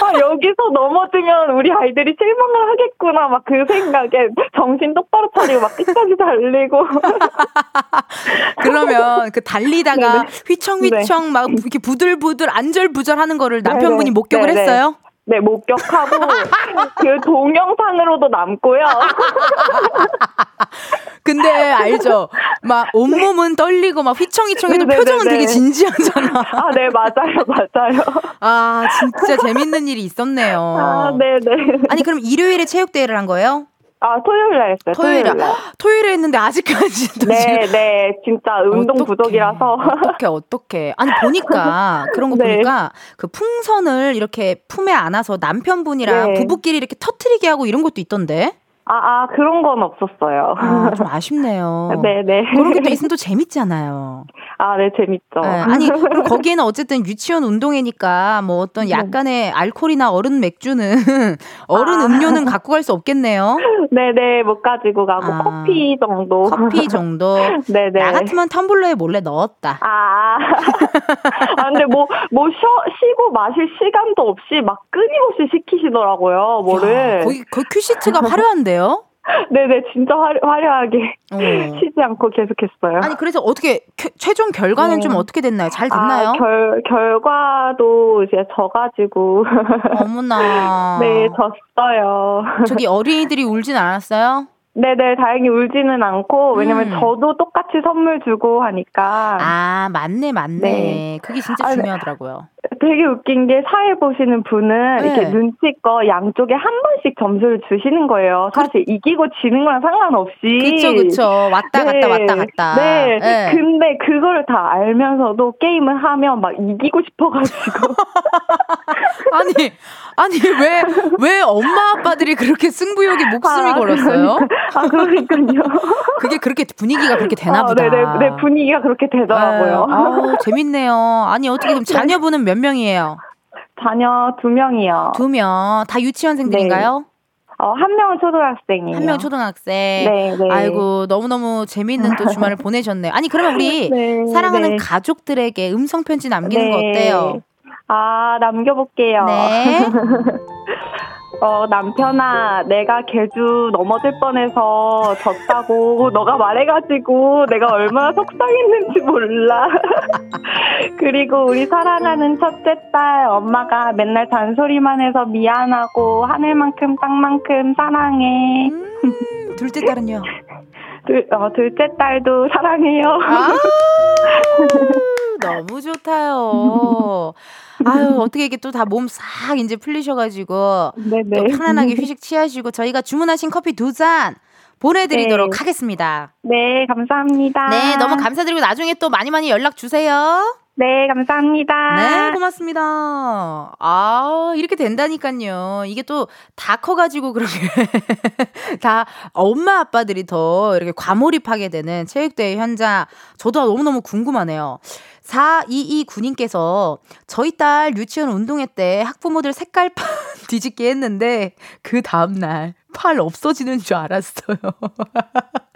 아, 여기서 넘어지면 우리 아이들이 실망을 하겠구나 막 그 생각에 정신 똑바로 차리고 막 끝까지 달리고 [laughs] 그러면 그 달리다가 네네. 휘청휘청 막 이렇게 부들부들 안절부절 하는 거를 남편분이 네네. 목격을. 했어요? 네 목격하고 [laughs] 그 동영상으로도 남고요. [laughs] 근데 알죠? 막 온몸은 떨리고 막 휘청휘청해도 네네네네. 표정은 되게 진지하잖아. 아, 네 맞아요, 맞아요. 아, 진짜 재밌는 일이 있었네요. 아, 네, 네. 아니, 그럼 일요일에 체육대회를 한 거예요? 아, 토요일 날 했어요. 토요일, 토요일 날. [gasps] 토요일에 했는데 아직까지. 네, 네. 진짜 운동 어떡해. 부족이라서. 어떻게 어떻게 아니 보니까 [laughs] 그런 거 네. 보니까 그 풍선을 이렇게 품에 안아서 남편분이랑 네. 부부끼리 이렇게 터트리게 하고 이런 것도 있던데 아, 아, 그런 건 없었어요. 아, 좀 아쉽네요. [laughs] 네, 네. 그런 게 또 있으면 또 재밌잖아요. 아, 네, 재밌죠. 네, 아니 그리고 거기에는 어쨌든 유치원 운동회니까 뭐 어떤 네. 약간의 알코올이나 얼음 맥주는 [laughs] 얼음 아. 음료는 갖고 갈 수 없겠네요. 네, 네. 못 가지고 가고 아. 커피 정도. 커피 정도. [laughs] 네, 네. 나 같으면 텀블러에 몰래 넣었다. 아, 아, 근데 뭐, 뭐, 쉬어, 쉬고 마실 시간도 없이 막 끊임없이 시키시더라고요, 야, 뭐를. 거기 거기 큐시트가 화려한데요? 네네, 진짜 화려, 화려하게 어. [laughs] 쉬지 않고 계속했어요. 아니 그래서 어떻게 겨- 최종 결과는 네. 좀 어떻게 됐나요? 잘 됐나요? 아, 결, 결과도 이제 져가지고. [laughs] 어머나. 네, 졌어요. 저기 [laughs] 어린이들이 울진 않았어요? 네네, 다행히 울지는 않고, 왜냐면 음. 저도 똑같이 선물 주고 하니까. 아 맞네 맞네. 네. 그게 진짜 아, 네. 중요하더라고요. 되게 웃긴 게 사회 보시는 분은 네. 이렇게 눈치껏 양쪽에 한 번씩 점수를 주시는 거예요. 사실 이기고 지는 거랑 상관없이. 그쵸 그쵸. 왔다 갔다 네. 왔다 갔다. 네. 네. 근데 그거를 다 알면서도 게임을 하면 막 이기고 싶어가지고. [laughs] 아니 아니 왜 왜 엄마 아빠들이 그렇게 승부욕에 목숨이 아, 걸었어요? 그러니까, 아, 그러니까요. [laughs] 그게 그렇게 분위기가 그렇게 되나 아, 보다. 네네, 네, 분위기가 그렇게 되더라고요. 네. 아우, 재밌네요. 아니 어떻게 그럼 [laughs] 자녀분은 몇 명이에요? 자녀 두 명이요. 두 명. 다 유치원생들인가요? 어, 한 명은 초등학생이에요. 한 명 초등학생. 네, 네. 아이고 너무너무 재미있는 또 주말을 [laughs] 보내셨네요. 아니 그러면 우리 네, 사랑하는 네. 가족들에게 음성 편지 남기는 거 네. 어때요? 아, 남겨볼게요. 네. [laughs] 어, 남편아, 내가 개주 넘어질 뻔해서 졌다고 너가 말해가지고 내가 얼마나 속상했는지 몰라. [laughs] 그리고 우리 사랑하는 첫째 딸, 엄마가 맨날 잔소리만 해서 미안하고 하늘만큼 땅만큼 사랑해. 음, 둘째 딸은요? [laughs] 둘, 어, 둘째 딸도 사랑해요. 아 [laughs] 너무 좋다요. 아유 어떻게 이게 또 다 몸 싹 이제 풀리셔가지고 또 네네. 편안하게 휴식 취하시고 저희가 주문하신 커피 두 잔 보내드리도록 네. 하겠습니다. 네, 감사합니다. 네, 너무 감사드리고 나중에 또 많이 많이 연락 주세요. 네, 감사합니다. 네, 고맙습니다. 아, 이렇게 된다니까요. 이게 또 다 커가지고 그렇게 [laughs] 다 엄마 아빠들이 더 이렇게 과몰입하게 되는 체육대회 현장. 저도 너무너무 궁금하네요. 4229님께서 저희 딸 유치원 운동회 때 학부모들 색깔판 [laughs] 뒤집게 했는데 그 다음날 팔 없어지는 줄 알았어요. [laughs]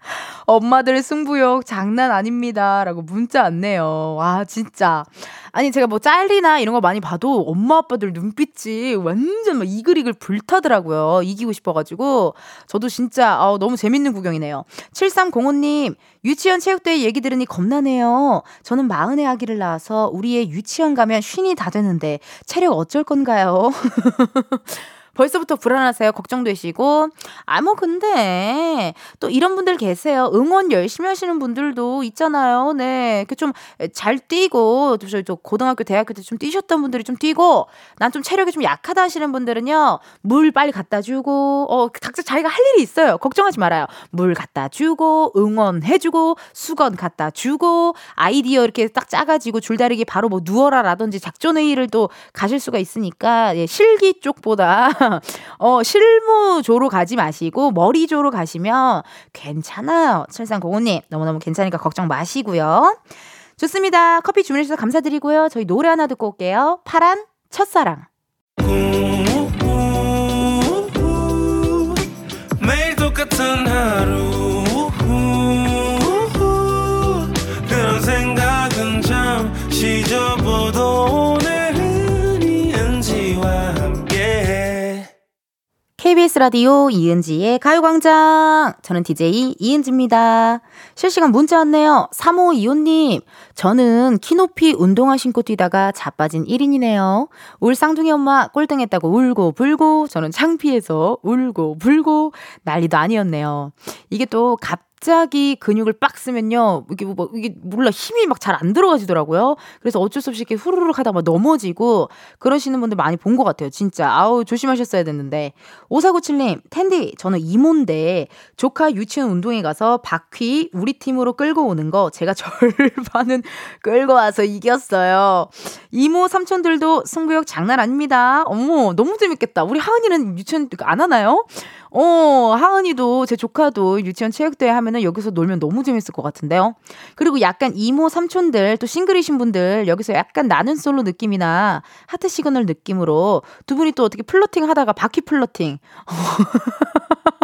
엄마들 승부욕 장난 아닙니다. 라고 문자 왔네요. 와, 진짜. 아니, 제가 뭐 짤이나 이런 거 많이 봐도 엄마 아빠들 눈빛이 완전 막 이글이글 불타더라고요. 이기고 싶어가지고. 저도 진짜, 아 너무 재밌는 구경이네요. 7305님, 유치원 체육대회 얘기 들으니 겁나네요. 저는 마흔의 아기를 낳아서 우리의 유치원 가면 쉰이 다 되는데 체력 어쩔 건가요? [laughs] 벌써부터 불안하세요. 걱정되시고. 아, 뭐, 근데, 또 이런 분들 계세요. 응원 열심히 하시는 분들도 있잖아요. 네. 이렇게 좀 잘 뛰고, 또 고등학교, 대학교 때 좀 뛰셨던 분들이 좀 뛰고, 난 좀 체력이 좀 약하다 하시는 분들은요, 물 빨리 갖다 주고, 어, 각자 자기가 할 일이 있어요. 걱정하지 말아요. 물 갖다 주고, 응원해주고, 수건 갖다 주고, 아이디어 이렇게 딱 짜가지고 줄다리기 바로 뭐 누워라 라든지 작전회의를 또 가실 수가 있으니까, 예, 실기 쪽보다, [laughs] 어, 실무조로 가지 마시고, 머리조로 가시면 괜찮아요. 7305님, 너무너무 괜찮으니까 걱정 마시고요. 좋습니다. 커피 주문해주셔서 감사드리고요. 저희 노래 하나 듣고 올게요. 파란 첫사랑. 매일 똑같은 하루 KBS 라디오 이은지의 가요광장. 저는 DJ 이은지입니다. 실시간 문자 왔네요. 3525님. 저는 키 높이 운동화 신고 뛰다가 자빠진 1인이네요. 울 쌍둥이 엄마 꼴등했다고 울고 불고 저는 창피해서 울고 불고 난리도 아니었네요. 이게 또 갑 갑자기 근육을 빡 쓰면요. 이게 뭐, 이게 몰라. 힘이 막 잘 안 들어가지더라고요. 그래서 어쩔 수 없이 이렇게 후루룩 하다 막 넘어지고 그러시는 분들 많이 본 것 같아요. 진짜. 아우, 조심하셨어야 됐는데. 5497님, 텐디, 저는 이모인데 조카 유치원 운동회 가서 바퀴 우리 팀으로 끌고 오는 거 제가 [laughs] 절반은 끌고 와서 이겼어요. 이모 삼촌들도 승부욕 장난 아닙니다. 어머, 너무 재밌겠다. 우리 하은이는 유치원 안 하나요? 어, 하은이도 제 조카도 유치원 체육대회 하면 은 여기서 놀면 너무 재밌을 것 같은데요. 그리고 약간 이모 삼촌들 또 싱글이신 분들 여기서 약간 나는 솔로 느낌이나 하트 시그널 느낌으로 두 분이 또 어떻게 flirting 하다가 바퀴 flirting. [laughs]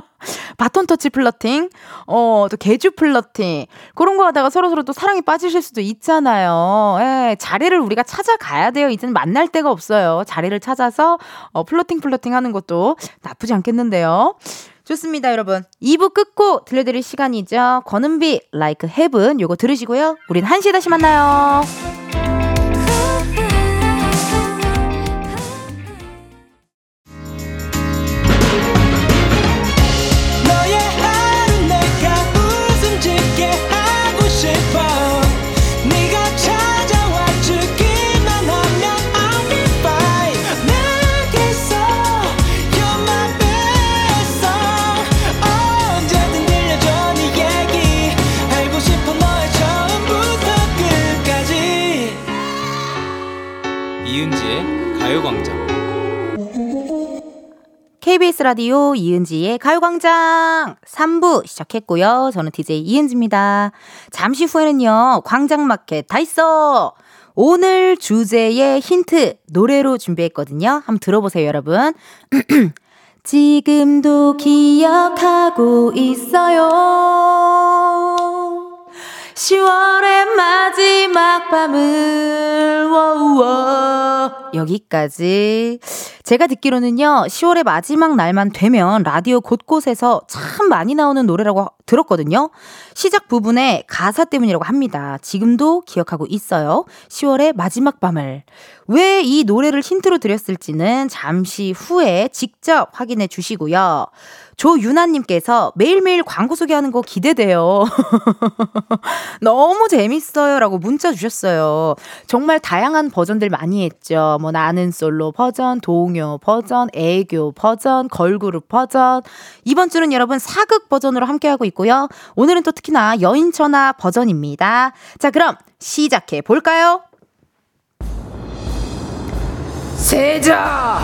바톤 터치 flirting, 어, 또 계주 flirting, 그런 거 하다가 서로서로 또 사랑에 빠지실 수도 있잖아요. 예, 자리를 우리가 찾아가야 돼요. 이제는 만날 데가 없어요. 자리를 찾아서, 어, flirting flirting 하는 것도 나쁘지 않겠는데요. 좋습니다, 여러분. 2부 끝곡 들려드릴 시간이죠. 권은비, Like Heaven, 요거 들으시고요. 우린 1시에 다시 만나요. 가요광장 KBS 라디오 이은지의 가요광장 3부 시작했고요. 저는 DJ 이은지입니다. 잠시 후에는요, 광장마켓 다 있어! 오늘 주제의 힌트 노래로 준비했거든요. 한번 들어보세요, 여러분. [clears throat] 지금도 기억하고 있어요. 10월의 마지막 밤을 워우워 여기까지. 제가 듣기로는요 10월의 마지막 날만 되면 라디오 곳곳에서 참 많이 나오는 노래라고 들었거든요. 시작 부분에 가사 때문이라고 합니다. 지금도 기억하고 있어요. 10월의 마지막 밤을. 왜 이 노래를 힌트로 드렸을지는 잠시 후에 직접 확인해 주시고요. 조유나님께서 매일매일 광고 소개하는 거 기대돼요. [laughs] 너무 재밌어요. 라고 문자 주셨어요. 정말 다양한 버전들 많이 했죠. 뭐 나는 솔로 버전, 동요 버전, 애교 버전, 걸그룹 버전. 이번 주는 여러분 사극 버전으로 함께 하고 있고요. 오늘은 또 특히나 여인천하 버전입니다. 자, 그럼 시작해 볼까요? 세자,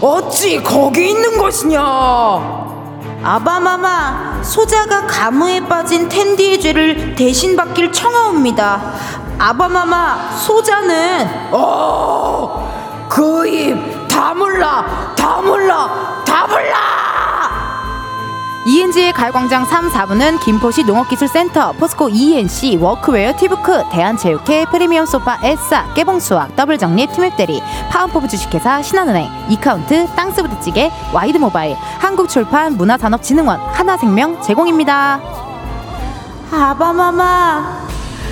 어찌 거기 있는 것이냐? 아바마마, 소자가 가무에 빠진 텐디의 죄를 대신 받길 청하옵니다. 아바마마, 소자는 어, 그 입 다물라, 다물라, 다물라! 이은지의 가요광장 3, 4부는 김포시 농업기술센터, 포스코 E&C, 워크웨어, 티뷰크, 대한체육회, 프리미엄 소파, 에싸, 깨봉수학, 더블정립, 티맵대리, 파운포브 주식회사, 신한은행, 이카운트, 땅스부대찌개, 와이드모바일, 한국출판, 문화산업진흥원, 하나생명 제공입니다. 아바마마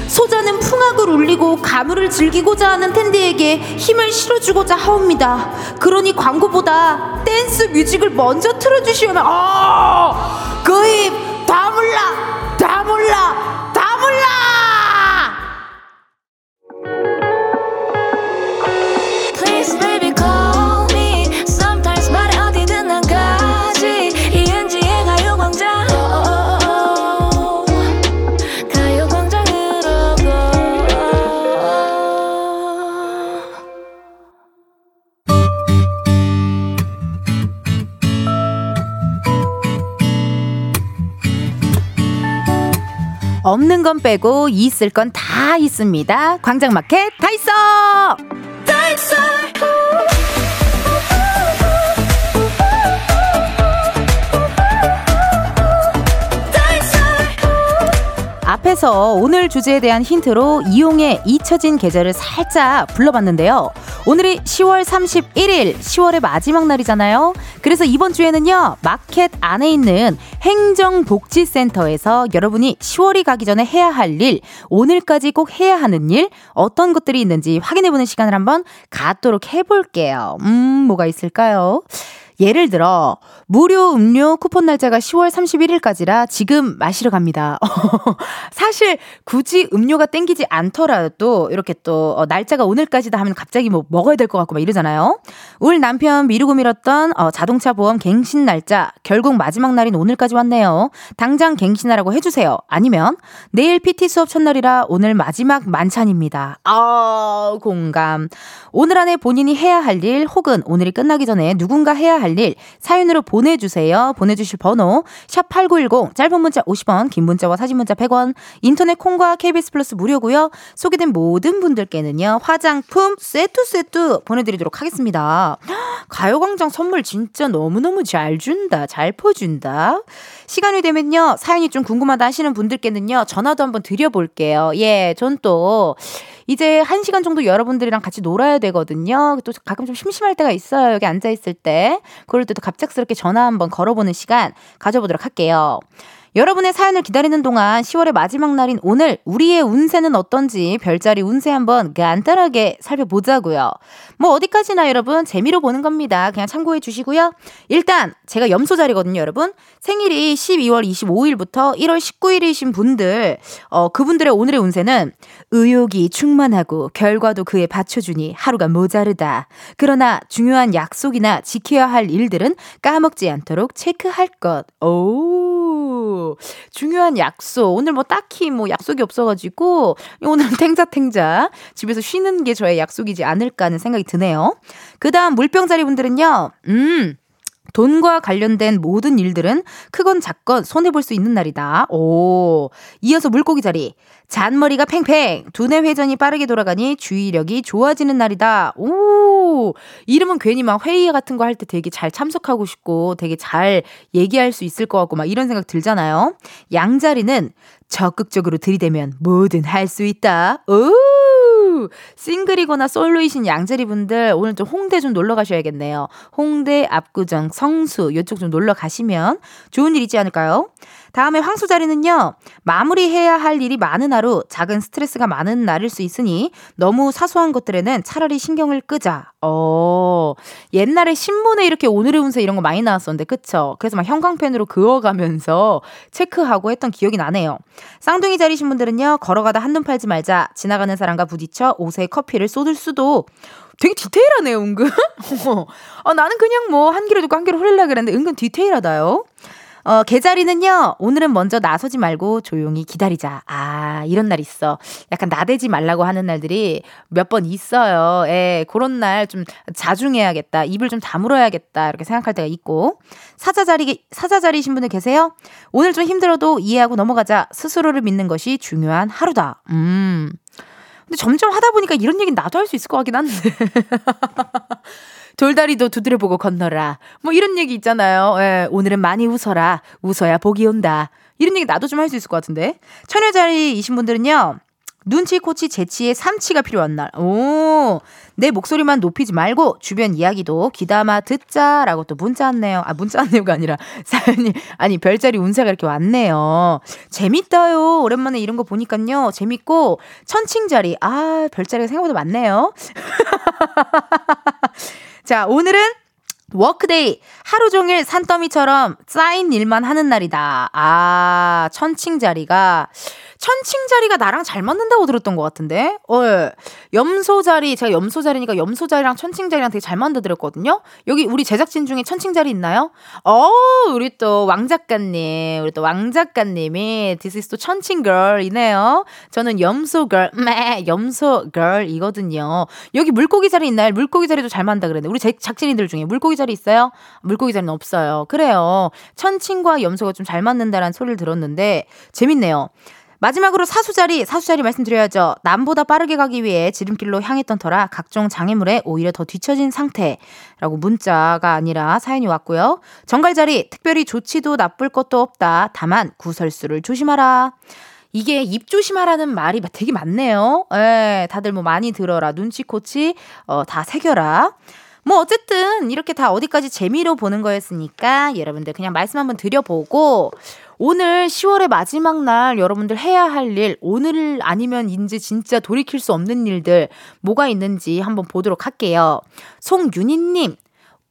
소자는 풍악을 울리고 가물을 즐기고자 하는 텐디에게 힘을 실어주고자 하옵니다. 그러니 광고보다 댄스 뮤직을 먼저 틀어주시오면 아! 그입 다물라 다물라 다물라 없는 건 빼고 있을 건 다 있습니다. 광장마켓 다 있어. 다 있어. 앞에서 오늘 주제에 대한 힌트로 이용의 잊혀진 계절을 살짝 불러봤는데요. 오늘이 10월 31일, 10월의 마지막 날이잖아요. 그래서 이번 주에는요, 마켓 안에 있는 행정복지센터에서 여러분이 10월이 가기 전에 해야 할 일, 오늘까지 꼭 해야 하는 일, 어떤 것들이 있는지 확인해보는 시간을 한번 갖도록 해볼게요. 음, 뭐가 있을까요? 예를 들어, 무료 음료 쿠폰 날짜가 10월 31일까지라 지금 마시러 갑니다. [laughs] 사실 굳이 음료가 땡기지 않더라도 이렇게 또 어, 날짜가 오늘까지다 하면 갑자기 뭐 먹어야 될 것 같고 막 이러잖아요. 울 남편 미루고 미뤘던 어, 자동차 보험 갱신 날짜 결국 마지막 날인 오늘까지 왔네요. 당장 갱신하라고 해주세요. 아니면 내일 PT 수업 첫날이라 오늘 마지막 만찬입니다. 아 공감. 오늘 안에 본인이 해야 할 일 혹은 오늘이 끝나기 전에 누군가 해야 할일 사연으로 보내주세요. 보내주실 번호 샵 #8910 짧은 문자 50원, 긴 문자와 사진 문자 100원. 인터넷 콩과 KBS 플러스 무료고요. 소개된 모든 분들께는요 화장품 세트 세트 보내드리도록 하겠습니다. 가요광장 선물 진짜 너무너무 잘 준다. 잘 퍼준다. 시간이 되면요. 사연이 좀 궁금하다 하시는 분들께는요. 전화도 한번 드려볼게요. 예, 전 또 이제 한 시간 정도 여러분들이랑 같이 놀아야 되거든요. 또 가끔 좀 심심할 때가 있어요. 여기 앉아 있을 때. 그럴 때도 갑작스럽게 전화 한번 걸어보는 시간 가져보도록 할게요. 여러분의 사연을 기다리는 동안 10월의 마지막 날인 오늘 우리의 운세는 어떤지 별자리 운세 한번 간단하게 살펴보자고요. 뭐 어디까지나 여러분 재미로 보는 겁니다. 그냥 참고해 주시고요. 일단 제가 염소 자리거든요, 여러분. 생일이 12월 25일부터 1월 19일이신 분들 어 그분들의 오늘의 운세는 의욕이 충만하고 결과도 그에 받쳐주니 하루가 모자르다. 그러나 중요한 약속이나 지켜야 할 일들은 까먹지 않도록 체크할 것. 오. 중요한 약속. 오늘 뭐 딱히 뭐 약속이 없어가지고, 오늘은 [laughs] 탱자탱자. 집에서 쉬는 게 저의 약속이지 않을까 하는 생각이 드네요. 그 다음 물병자리 분들은요, 음. 돈과 관련된 모든 일들은 크건 작건 손해볼 수 있는 날이다. 오. 이어서 물고기 자리. 잔머리가 팽팽. 두뇌 회전이 빠르게 돌아가니 주의력이 좋아지는 날이다. 오. 이름은 괜히 막 회의 같은 거 할 때 되게 잘 참석하고 싶고 되게 잘 얘기할 수 있을 것 같고 막 이런 생각 들잖아요. 양자리는 적극적으로 들이대면 뭐든 할 수 있다. 오! 싱글이거나 솔로이신 양자리 분들 오늘 좀 홍대 좀 놀러 가셔야겠네요. 홍대, 압구정, 성수 이쪽 좀 놀러 가시면 좋은 일 있지 않을까요? 다음에 황소 자리는요. 마무리해야 할 일이 많은 하루, 작은 스트레스가 많은 날일 수 있으니 너무 사소한 것들에는 차라리 신경을 끄자. 어. 옛날에 신문에 이렇게 오늘의 운세 이런 거 많이 나왔었는데 그쵸? 그래서 막 형광펜으로 그어가면서 체크하고 했던 기억이 나네요. 쌍둥이 자리신 분들은요. 걸어가다 한눈 팔지 말자. 지나가는 사람과 부딪혀 옷에 커피를 쏟을 수도 되게 디테일하네요, 은근. [laughs] 어, 나는 그냥 뭐한 개를 두고 한 개를 흘리려 그랬는데 은근 디테일하다요. 어, 계자리는요, 오늘은 먼저 나서지 말고 조용히 기다리자. 아, 이런 날 있어. 약간 나대지 말라고 하는 날들이 몇 번 있어요. 예, 그런 날 좀 자중해야겠다. 입을 좀 다물어야겠다. 이렇게 생각할 때가 있고. 사자자리, 사자자리신 분들 계세요? 오늘 좀 힘들어도 이해하고 넘어가자. 스스로를 믿는 것이 중요한 하루다. 음. 근데 점점 하다 보니까 이런 얘기는 나도 할 수 있을 것 같긴 한데. [laughs] 돌다리도 두드려 보고 건너라. 뭐 이런 얘기 있잖아요. 예, 오늘은 많이 웃어라. 웃어야 복이 온다. 이런 얘기 나도 좀 할 수 있을 것 같은데. 처녀 자리이신 분들은요. 눈치, 코치, 재치에 삼치가 필요한 날. 오, 내 목소리만 높이지 말고 주변 이야기도 귀담아 듣자라고 또 문자 왔네요. 아, 문자 왔네요가 아니라 [laughs] 사연이, 아니, 별자리 운세가 이렇게 왔네요. 재밌다요. 오랜만에 이런 거 보니까요. 재밌고, 천칭자리. 아, 별자리가 생각보다 많네요. [laughs] 자, 오늘은 workday. 하루 종일 산더미처럼 쌓인 일만 하는 날이다. 아, 천칭 자리가. 천칭 자리가 나랑 잘 맞는다고 들었던 것 같은데? 어, 예. 염소 자리, 제가 염소 자리니까 염소 자리랑 천칭 자리랑 되게 잘 맞다 들었거든요? 여기 우리 제작진 중에 천칭 자리 있나요? 어, 우리 또 왕 작가님, 우리 또 왕 작가님이 This is 또 천칭 걸이네요. 저는 염소 걸, 매, 염소 걸이거든요. 여기 물고기 자리 있나요? 물고기 자리도 잘 만든다 그랬는데. 우리 제, 작진이들 중에 물고기 자리 있어요? 물고기 자리는 없어요. 그래요. 천칭과 염소가 좀 잘 맞는다라는 소리를 들었는데, 재밌네요. 마지막으로 사수자리, 사수자리 말씀드려야죠. 남보다 빠르게 가기 위해 지름길로 향했던 터라 각종 장애물에 오히려 더 뒤처진 상태라고 문자가 아니라 사연이 왔고요. 정갈자리, 특별히 좋지도 나쁠 것도 없다. 다만 구설수를 조심하라. 이게 입 조심하라는 말이 되게 많네요. 예, 다들 뭐 많이 들어라. 눈치 코치, 어, 다 새겨라. 뭐 어쨌든 이렇게 다 어디까지 재미로 보는 거였으니까 여러분들 그냥 말씀 한번 드려보고 오늘 10월의 마지막 날 여러분들 해야 할 일, 오늘 아니면 이제 진짜 돌이킬 수 없는 일들 뭐가 있는지 한번 보도록 할게요. 송윤희님,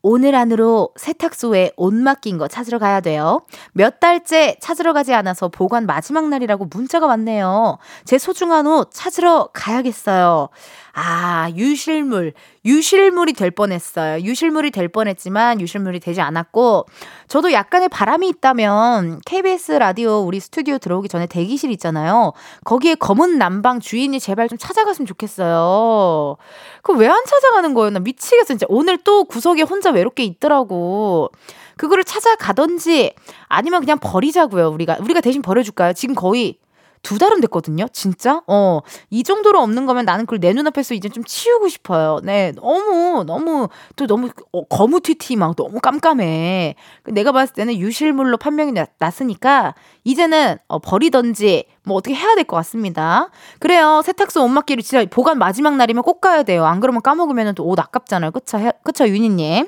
오늘 안으로 세탁소에 옷 맡긴 거 찾으러 가야 돼요. 몇 달째 찾으러 가지 않아서 보관 마지막 날이라고 문자가 왔네요. 제 소중한 옷 찾으러 가야겠어요. 아, 유실물. 유실물이 될 뻔했어요. 유실물이 될 뻔했지만 유실물이 되지 않았고, 저도 약간의 바람이 있다면 KBS 라디오 우리 스튜디오 들어오기 전에 대기실 있잖아요. 거기에 검은 남방 주인이 제발 좀 찾아갔으면 좋겠어요. 그 왜 안 찾아가는 거예요? 나 미치겠어. 진짜 오늘 또 구석에 혼자 외롭게 있더라고. 그거를 찾아가던지 아니면 그냥 버리자고요. 우리가 우리가 대신 버려 줄까요? 지금 거의 두 달은 됐거든요. 진짜? 어. 이 정도로 없는 거면 나는 그걸 내 눈앞에서 이제 좀 치우고 싶어요. 네. 너무, 너무, 또 너무 어, 거무튀튀 막 너무 깜깜해. 내가 봤을 때는 유실물로 판명이 났, 났으니까 이제는 어, 버리던지 뭐 어떻게 해야 될 것 같습니다. 그래요. 세탁소 옷 맡기를 진짜 보관 마지막 날이면 꼭 가야 돼요. 안 그러면 까먹으면 또 옷 아깝잖아요. 그쵸? 해- 그쵸? 윤희님.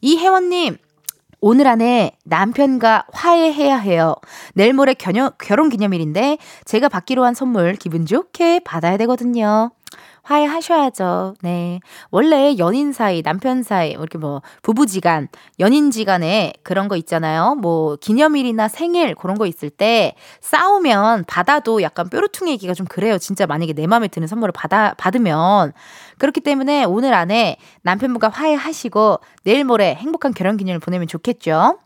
이혜원님. 오늘 안에 남편과 화해해야 해요. 내일 모레 결혼, 기념일인데 제가 받기로 한 선물 기분 좋게 받아야 되거든요. 화해하셔야죠. 네. 원래 연인 사이, 남편 사이, 뭐 이렇게 뭐 부부지간, 연인지간에 그런 거 있잖아요. 뭐 기념일이나 생일 그런 거 있을 때 싸우면 받아도 약간 뾰루퉁이기가 좀 그래요. 진짜 만약에 내 마음에 드는 선물을 받아 받으면 그렇기 때문에 오늘 안에 남편분과 화해하시고 내일 모레 행복한 결혼 기념일 보내면 좋겠죠.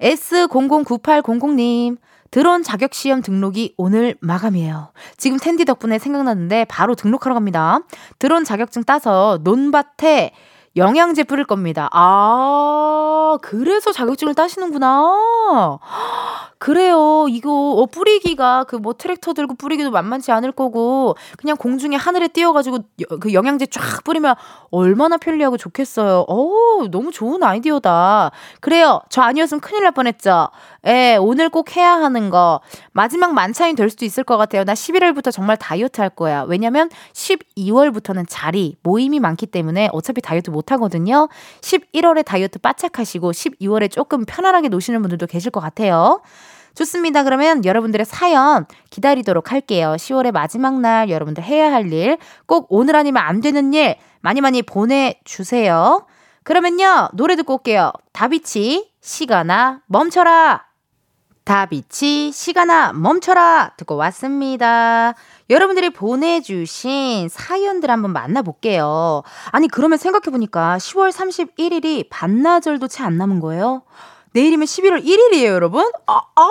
S009800님, 드론 자격 시험 등록이 오늘 마감이에요. 지금 텐디 덕분에 생각났는데 바로 등록하러 갑니다. 드론 자격증 따서 논밭에 영양제 뿌릴 겁니다. 아, 그래서 자격증을 따시는구나. [gasps] 그래요. 이거 어, 뿌리기가 그 뭐 트랙터 들고 뿌리기도 만만치 않을 거고 그냥 공중에 하늘에 띄어가지고 여- 그 영양제 쫙 뿌리면 얼마나 편리하고 좋겠어요. 어, 너무 좋은 아이디어다. 그래요. 저 아니었으면 큰일 날 뻔했죠. 예, 오늘 꼭 해야 하는 거 마지막 만찬이 될 수도 있을 것 같아요. 나 11월부터 정말 다이어트 할 거야. 왜냐면 12월부터는 자리 모임이 많기 때문에 어차피 다이어트 못 하거든요. 11월에 다이어트 바짝 하시고 12월에 조금 편안하게 노시는 분들도 계실 것 같아요. 좋습니다. 그러면 여러분들의 사연 기다리도록 할게요. 10월의 마지막 날 여러분들 해야 할 일, 꼭 오늘 아니면 안 되는 일 많이 많이 보내주세요. 그러면요, 노래 듣고 올게요. 다비치, 시간아, 멈춰라! 다비치, 시간아, 멈춰라! 듣고 왔습니다. 여러분들이 보내주신 사연들 한번 만나볼게요. 아니, 그러면 생각해보니까 10월 31일이 반나절도 채 안 남은 거예요? 내일이면 11월 1일이에요, 여러분? 아, 아!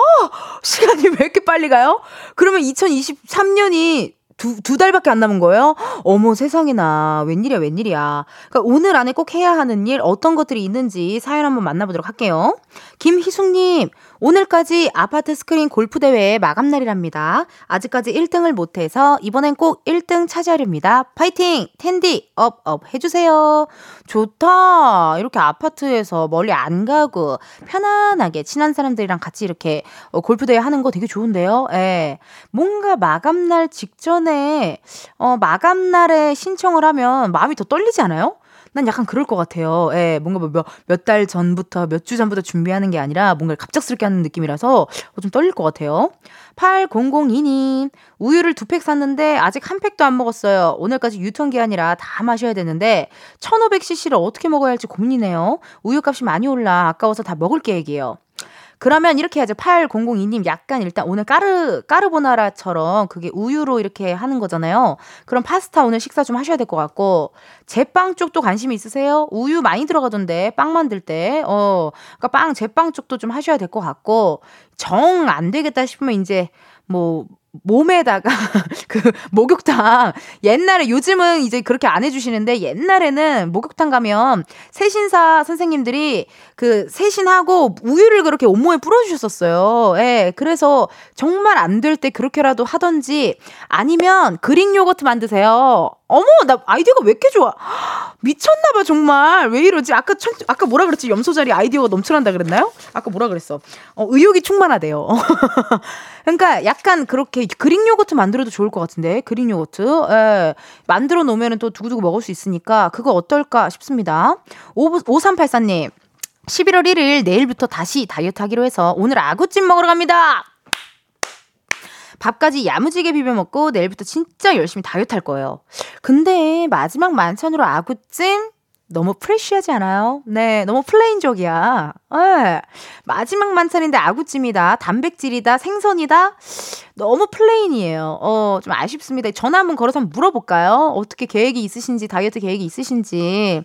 시간이 왜 이렇게 빨리 가요? 그러면 2023년이 두, 두 달밖에 안 남은 거예요? 어머 세상에나. 웬일이야, 웬일이야. 그러니까 오늘 안에 꼭 해야 하는 일, 어떤 것들이 있는지 사연 한번 만나보도록 할게요. 김희숙님, 오늘까지 아파트 스크린 골프 대회 마감날이랍니다. 아직까지 1등을 못해서 이번엔 꼭 1등 차지하렵니다. 파이팅! 텐션, up, up 해주세요. 좋다. 이렇게 아파트에서 멀리 안 가고 편안하게 친한 사람들이랑 같이 이렇게 어, 골프 대회 하는 거 되게 좋은데요. 예. 뭔가 마감날 직전에, 어, 마감날에 신청을 하면 마음이 더 떨리지 않아요? 난 약간 그럴 것 같아요. 예, 뭔가 뭐몇달 전부터, 몇 주 전부터 준비하는 게 아니라 뭔가 갑작스럽게 하는 느낌이라서 어, 좀 떨릴 것 같아요. 8002님, 우유를 두 팩 샀는데 아직 한 팩도 안 먹었어요. 오늘까지 유통기한이라 다 마셔야 되는데 1500cc를 어떻게 먹어야 할지 고민이네요. 우유 값이 많이 올라 아까워서 다 먹을 계획이에요. 그러면 이렇게 해야죠. 8002님 약간 일단 오늘 까르 까르보나라처럼 그게 우유로 이렇게 하는 거잖아요. 그럼 파스타 오늘 식사 좀 하셔야 될 것 같고 제빵 쪽도 관심 있으세요? 우유 많이 들어가던데 빵 만들 때. 어. 그러니까 빵 제빵 쪽도 좀 하셔야 될 것 같고 정 안 되겠다 싶으면 이제 뭐 몸에다가 [laughs] 그 목욕탕 옛날에 요즘은 이제 그렇게 안 해주시는데 옛날에는 목욕탕 가면 세신사 선생님들이 그 세신하고 우유를 그렇게 온몸에 뿌려주셨었어요. 예, 그래서 정말 안 될 때 그렇게라도 하던지 아니면 그릭 요거트 만드세요. 어머, 나 아이디어가 왜 이렇게 좋아? 미쳤나봐, 정말. 왜 이러지? 아까, 천, 아까 뭐라 그랬지? 염소 자리 아이디어가 넘쳐난다 그랬나요? 아까 뭐라 그랬어? 어, 의욕이 충만하대요. [laughs] 그러니까 약간 그렇게 그릭 요거트 만들어도 좋을 것 같은데, 그릭 요거트. 예. 만들어 놓으면 또 두고두고 먹을 수 있으니까 그거 어떨까 싶습니다. 5384님. 11월 1일 내일부터 다시 다이어트 하기로 해서 오늘 아구찜 먹으러 갑니다. 밥까지 야무지게 비벼 먹고 내일부터 진짜 열심히 다이어트 할 거예요. 근데 마지막 만찬으로 아구찜? 너무 프레쉬하지 않아요? 네, 너무 플레인적이야. 네. 마지막 만찬인데 아구찜이다, 단백질이다, 생선이다. 너무 plain이에요. 어, 좀 아쉽습니다. 전화 한번 걸어서 한번 물어볼까요? 어떻게 계획이 있으신지, 다이어트 계획이 있으신지.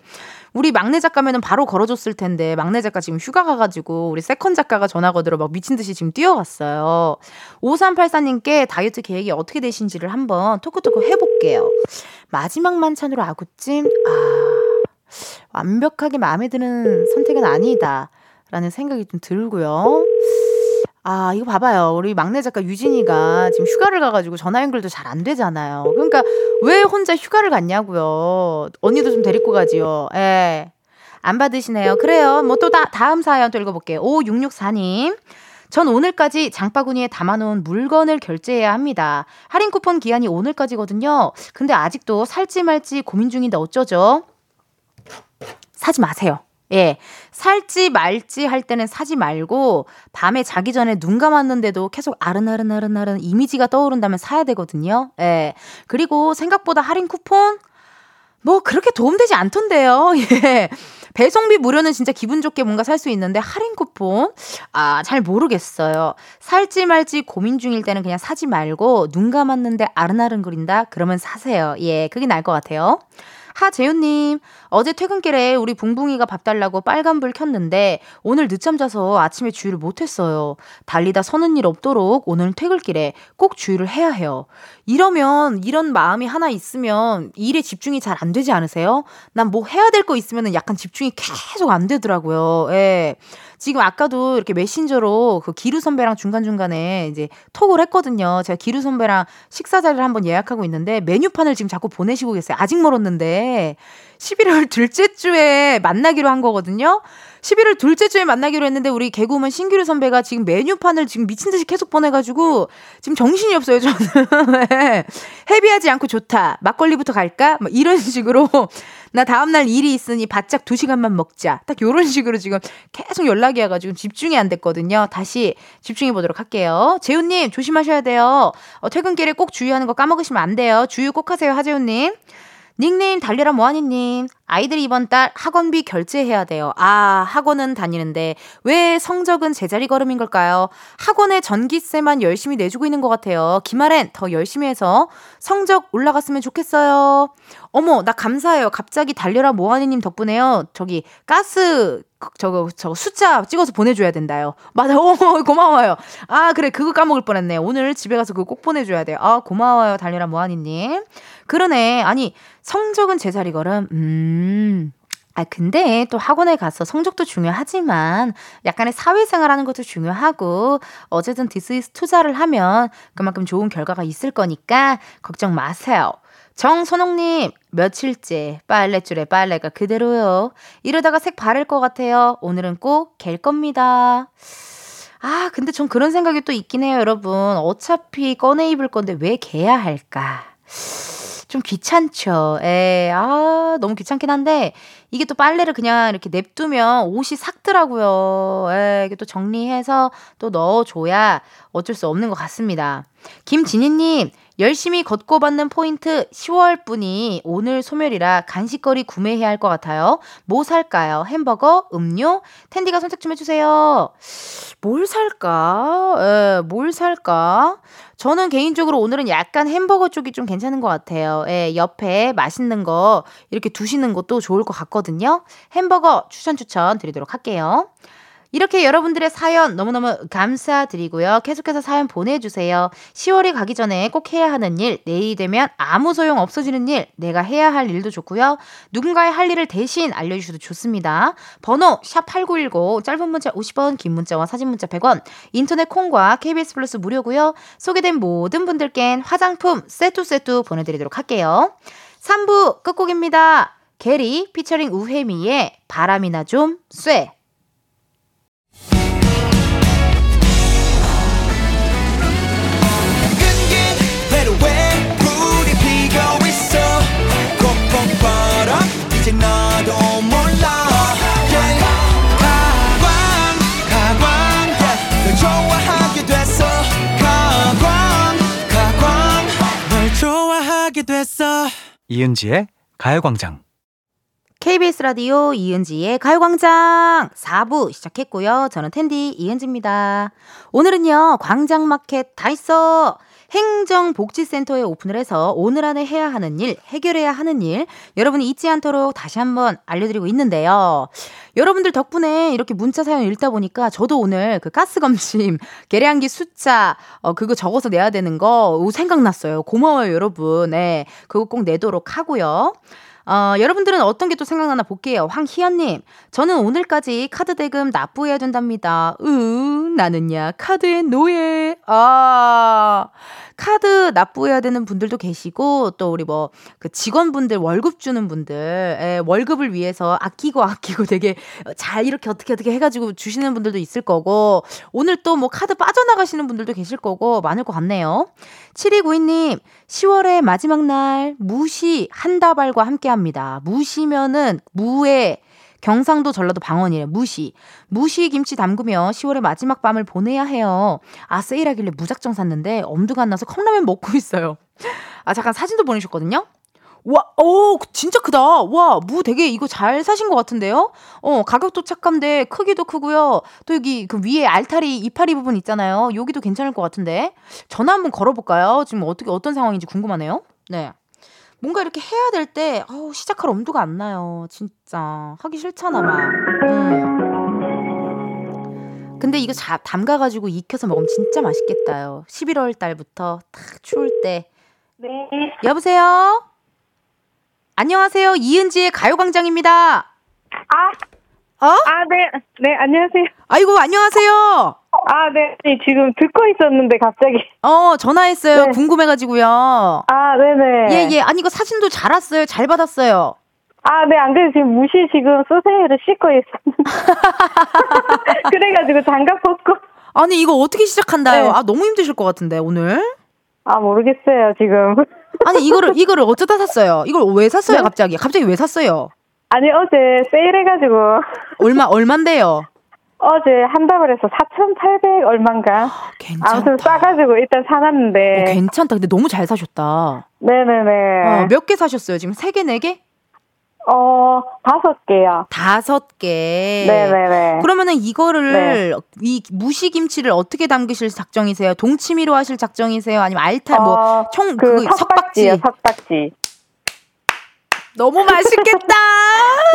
우리 막내 작가면은 바로 걸어줬을 텐데 막내 작가 지금 휴가 가가지고 우리 second 작가가 전화 걸으러 막 미친 듯이 지금 뛰어갔어요. 5384님께 다이어트 계획이 어떻게 되신지를 한번 토크토크 해볼게요. 마지막 만찬으로 아구찜 아 완벽하게 마음에 드는 선택은 아니다. 라는 생각이 좀 들고요. 아, 이거 봐봐요. 우리 막내 작가 유진이가 지금 휴가를 가가지고 전화 연결도 잘 안 되잖아요. 그러니까 왜 혼자 휴가를 갔냐고요. 언니도 좀 데리고 가지요. 예. 안 받으시네요. 그래요. 뭐 또 다, 다음 사연 또 읽어볼게요. 5664님. 전 오늘까지 장바구니에 담아놓은 물건을 결제해야 합니다. 할인 쿠폰 기한이 오늘까지거든요. 근데 아직도 살지 말지 고민 중인데 어쩌죠? 사지 마세요. 예. 살지 말지 할 때는 사지 말고 밤에 자기 전에 눈 감았는데도 계속 아른아른아른아른 이미지가 떠오른다면 사야 되거든요. 예. 그리고 생각보다 할인 쿠폰 뭐 그렇게 도움되지 않던데요. [laughs] 예. 배송비 무료는 진짜 기분 좋게 뭔가 살 수 있는데 할인 쿠폰 아 잘 모르겠어요. 살지 말지 고민 중일 때는 그냥 사지 말고 눈 감았는데 아른아른 거린다 그러면 사세요. 예, 그게 나을 것 같아요. 하재윤님, 어제 퇴근길에 우리 붕붕이가 밥 달라고 빨간불 켰는데 오늘 늦잠 자서 아침에 주의를 못했어요. 달리다 서는 일 없도록 오늘 퇴근길에 꼭 주의를 해야 해요. 이러면 이런 마음이 하나 있으면 일에 집중이 잘 안 되지 않으세요? 난 뭐 해야 될 거 있으면 약간 집중이 계속 안 되더라고요. 예. 지금 아까도 이렇게 메신저로 그 기루 선배랑 중간중간에 이제 톡을 했거든요. 제가 기루 선배랑 식사 자리를 한번 예약하고 있는데 메뉴판을 지금 자꾸 보내시고 계세요. 아직 멀었는데 11월 둘째 주에 만나기로 한 거거든요. 11월 둘째 주에 만나기로 했는데 우리 개그우먼 신기루 선배가 지금 메뉴판을 지금 미친 듯이 계속 보내가지고 지금 정신이 없어요 저는. [laughs] 네. 헤비하지 않고 좋다. 막걸리부터 갈까? 뭐 이런 [laughs] 식으로 나 다음날 일이 있으니 바짝 두 시간만 먹자. 딱 요런 식으로 지금 계속 연락이 와가지고 집중이 안 됐거든요. 다시 집중해 보도록 할게요. 재훈님 조심하셔야 돼요. 어, 퇴근길에 꼭 주의하는 거 까먹으시면 안 돼요. 주의 꼭 하세요 하재훈님 닉네임 달려라 모하니님 아이들이 이번 달 학원비 결제해야 돼요. 아 학원은 다니는데 왜 성적은 제자리 걸음인 걸까요? 학원에 전기세만 열심히 내주고 있는 것 같아요. 기말엔 더 열심히 해서 성적 올라갔으면 좋겠어요. 어머 나 감사해요. 갑자기 달려라 모하니님 덕분에요. 저기 가스 저거 저거 숫자 찍어서 보내줘야 된다요. 맞아. [laughs] 어 고마워요. 아 그래 그거 까먹을 뻔했네. 오늘 집에 가서 그거 꼭 보내줘야 돼요. 아 고마워요 달려라 모하니님. 그러네. 아니 성적은 제자리 걸음. 음. 아, 근데 또 학원에 가서 성적도 중요하지만 약간의 사회생활 하는 것도 중요하고 어쨌든 this is 투자를 하면 그만큼 좋은 결과가 있을 거니까 걱정 마세요. 정선홍님, 며칠째 빨랫줄에 빨래가 그대로요. 이러다가 색 바랠 것 같아요. 오늘은 꼭 갤 겁니다. 아, 근데 전 그런 생각이 또 있긴 해요, 여러분. 어차피 꺼내 입을 건데 왜 개야 할까? 좀 귀찮죠. 에, 아, 너무 귀찮긴 한데, 이게 또 빨래를 그냥 이렇게 냅두면 옷이 삭더라고요. 에, 이게 또 정리해서 또 넣어줘야 어쩔 수 없는 것 같습니다. 김진희님, 열심히 걷고 받는 포인트 10월 분이 오늘 소멸이라 간식거리 구매해야 할 것 같아요. 뭐 살까요? 햄버거, 음료? 텐디가 선택 좀 해주세요. 뭘 살까? 에, 뭘 살까? 저는 개인적으로 오늘은 약간 햄버거 쪽이 좀 괜찮은 것 같아요. 예, 옆에 맛있는 거 이렇게 두시는 것도 좋을 것 같거든요. 햄버거 추천 추천 드리도록 할게요. 이렇게 여러분들의 사연 너무너무 감사드리고요. 계속해서 사연 보내주세요. 10월이 가기 전에 꼭 해야 하는 일, 내일이 되면 아무 소용 없어지는 일, 내가 해야 할 일도 좋고요. 누군가의 할 일을 대신 알려주셔도 좋습니다. 번호 샵8910, 짧은 문자 50원, 긴 문자와 사진 문자 100원, 인터넷 콩과 KBS 플러스 무료고요. 소개된 모든 분들께는 화장품 세트 세트 보내드리도록 할게요. 3부 끝곡입니다. 게리 피처링 우혜미의 바람이나 좀 쐬. 이제 너도 몰라 Yeah. 가광 가광 yeah. 널 좋아하게 됐어 가광 가광 널 좋아하게 됐어 이은지의 가요광장. KBS 라디오 이은지의 가요광장 4부 시작했고요. 저는 텐디 이은지입니다. 오늘은요, 광장마켓 다 있어! 행정복지센터에 오픈을 해서 오늘 안에 해야 하는 일, 해결해야 하는 일, 여러분이 잊지 않도록 다시 한번 알려드리고 있는데요. 여러분들 덕분에 이렇게 문자 사연 읽다 보니까 저도 오늘 그 가스검심, [laughs] 계량기 숫자, 어, 그거 적어서 내야 되는 거 생각났어요. 고마워요, 여러분. 네. 그거 꼭 내도록 하고요. 어, 여러분들은 어떤 게 또 생각나나 볼게요. 황희연님, 저는 오늘까지 카드 대금 납부해야 된답니다. 으, 나는야, 카드의 노예. 아, 카드 납부해야 되는 분들도 계시고, 또 우리 뭐, 그 직원분들 월급 주는 분들, 에, 월급을 위해서 아끼고 아끼고 되게 잘 이렇게 어떻게 어떻게 해가지고 주시는 분들도 있을 거고, 오늘 또 뭐 카드 빠져나가시는 분들도 계실 거고, 많을 것 같네요. 7292님, 10월의 마지막 날, 무시 한 다발과 함께 합니다. 무시면은, 무에, 경상도 전라도 방언이래 무시 무시 김치 담그며 10월의 마지막 밤을 보내야 해요 아 세일하길래 무작정 샀는데 엄두가 안 나서 컵라면 먹고 있어요 아 잠깐 사진도 보내셨거든요 와, 오, 진짜 크다. 와, 무 되게 이거 잘 사신 것 같은데요? 어, 가격도 착한데 크기도 크고요. 또 여기 그 위에 알타리 이파리 부분 있잖아요. 여기도 괜찮을 것 같은데. 전화 한번 걸어볼까요? 지금 어떻게, 어떤 상황인지 궁금하네요. 네. 뭔가 이렇게 해야 될 때, 아우, 시작할 엄두가 안 나요. 진짜. 하기 싫잖아, 막. 음. 근데 이거 자, 담가가지고 익혀서 먹으면 진짜 맛있겠다요. 11월 달부터 탁 추울 때. 네. 여보세요? 안녕하세요. 이은지의 가요광장입니다. 아, 어? 아, 네. 네, 안녕하세요. 아이고, 안녕하세요. 아, 네. 네, 지금 듣고 있었는데 갑자기. 어, 전화했어요. 네. 궁금해가지고요. 아, 네네. 예, 예. 아니, 이거 사진도 잘 왔어요. 잘 받았어요. 아, 네, 안 그래도 지금 무시 지금 소세를 씻고 있었는데. [laughs] 그래가지고 장갑 벗고. 아니, 이거 어떻게 시작한다요? 네. 아, 너무 힘드실 것 같은데, 오늘? 아, 모르겠어요, 지금. 아니, 이거를, 이거를 어쩌다 샀어요? 이걸 왜 샀어요, 네? 갑자기? 갑자기 왜 샀어요? 아니, 어제 세일해가지고. 얼마, 얼만데요? [laughs] 어제 한다고 해서 4,800 얼만가. [gasps] 괜찮다. 아무튼 싸가지고 일단 사놨는데. 어, 괜찮다. 근데 너무 잘 사셨다. 네네네. 어, 몇개 사셨어요? 지금 세 개, 네 개? 어, 다섯 개요. 다섯 개. 네네네. 그러면은 이거를 네. 이 무시김치를 어떻게 담그실 작정이세요? 동치미로 하실 작정이세요? 아니면 알탈 어, 뭐 총 그 그 석박지요, 석박지 석박지. 너무 맛있겠다.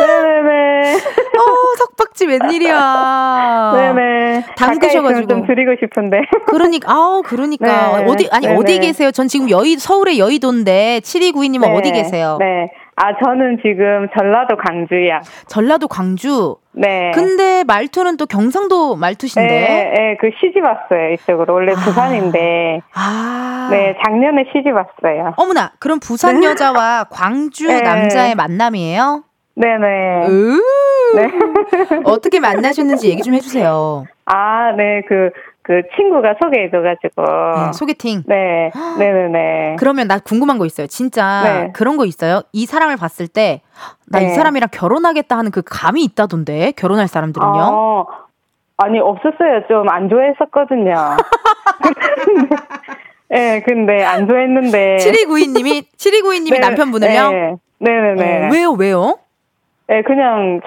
[laughs] 네네네. 어 석박지 웬일이야. 네네. 담그셔가지고. 좀 드리고 싶은데. 그러니까 아우 그러니까 네, 어디 아니 네네. 어디 계세요? 전 지금 여의 서울의 여의도인데 7292님은 네, 어디 계세요? 네. 아, 저는 지금 전라도 광주야. 전라도 광주. 네. 근데 말투는 또 경상도 말투신데. 네, 네, 그 시집 왔어요, 이쪽으로. 원래 아. 부산인데. 아. 네, 작년에 시집 왔어요. 어머나, 그럼 부산 여자와 광주 네. 남자의 만남이에요? 네네. 으. 네. 어떻게 만나셨는지 얘기 좀 해주세요. 아, 네, 그, 그 친구가 소개해줘가지고. 네, 소개팅. 네, 네네네. 그러면 나 궁금한 거 있어요. 진짜 네. 그런 거 있어요? 이 사람을 봤을 때, 나이 네. 사람이랑 결혼하겠다 하는 그 감이 있다던데, 결혼할 사람들은요? 어, 아니, 없었어요. 좀 안 좋아했었거든요. [laughs] 네, 근데 안 좋아했는데. 7292님이, 7292님이 [laughs] 네, 남편분을요? 네, 네네네. 어, 왜요, 왜요? 네, 그냥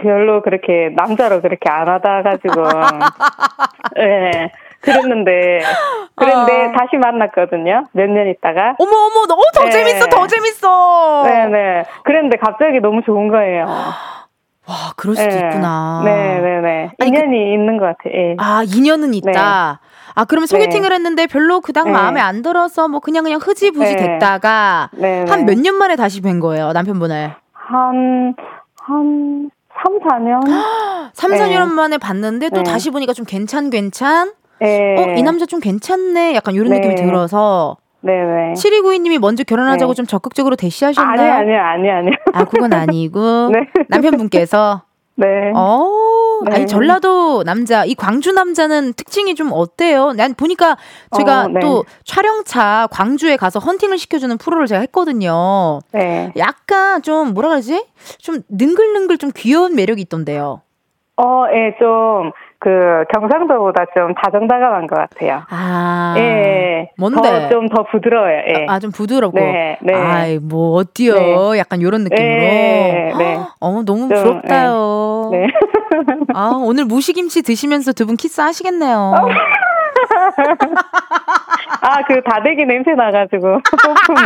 별로 그렇게 남자로 그렇게 안 하다 가지고. 네, 그랬는데, 그런데 아. 다시 만났거든요. 몇 년 있다가. 어머, 어머, 너무 더 네. 재밌어, 더 재밌어! 네네. 그랬는데 갑자기 너무 좋은 거예요. [gasps] 와, 그럴 수도 네. 있구나. 네 네네. 아니, 그- 인연이 있는 것 같아요. 예. 아, 인연은 있다. 아, 그러면 소개팅을 했는데 별로 그닥 네. 마음에 안 들어서 뭐 그냥 그냥 흐지부지 네. 됐다가. 한 몇 년 만에 다시 뵌 거예요, 남편분을. 한, 한, 3, 4년? 3, 네. 4년 만에 봤는데 또 네. 다시 보니까 좀 괜찮 괜찮? 네. 어, 이 남자 좀 괜찮네. 약간 이런 네. 느낌이 들어서 네네. 7292님이 먼저 결혼하자고 네. 좀 적극적으로 아니, 대시하셨나요? 아니, 아니, 아니. 아, 그건 아니고 [laughs] 네. 남편분께서 네. 어, 네. 아니 전라도 남자, 이 광주 남자는 특징이 좀 어때요? 난 보니까 제가 어, 네. 또 촬영차 광주에 가서 헌팅을 시켜주는 프로를 제가 했거든요. 네. 약간 좀 뭐라 그러지? 좀 능글능글 좀 귀여운 매력이 있던데요. 어, 예, 좀, 그 경상도보다 좀 다정다감한 것 같아요. 아. 예. 뭔데? 좀 더 부드러워요. 예. 아, 좀 부드럽고. 네, 네. 아이, 뭐, 어때요? 네. 약간 요런 느낌으로. 네, 네. 어, 너무 좀, 부럽다요. 네. [laughs] 아, 오늘 무시김치 드시면서 두 분 키스 하시겠네요. [laughs] 아, 그 다대기 냄새 나가지고 [laughs]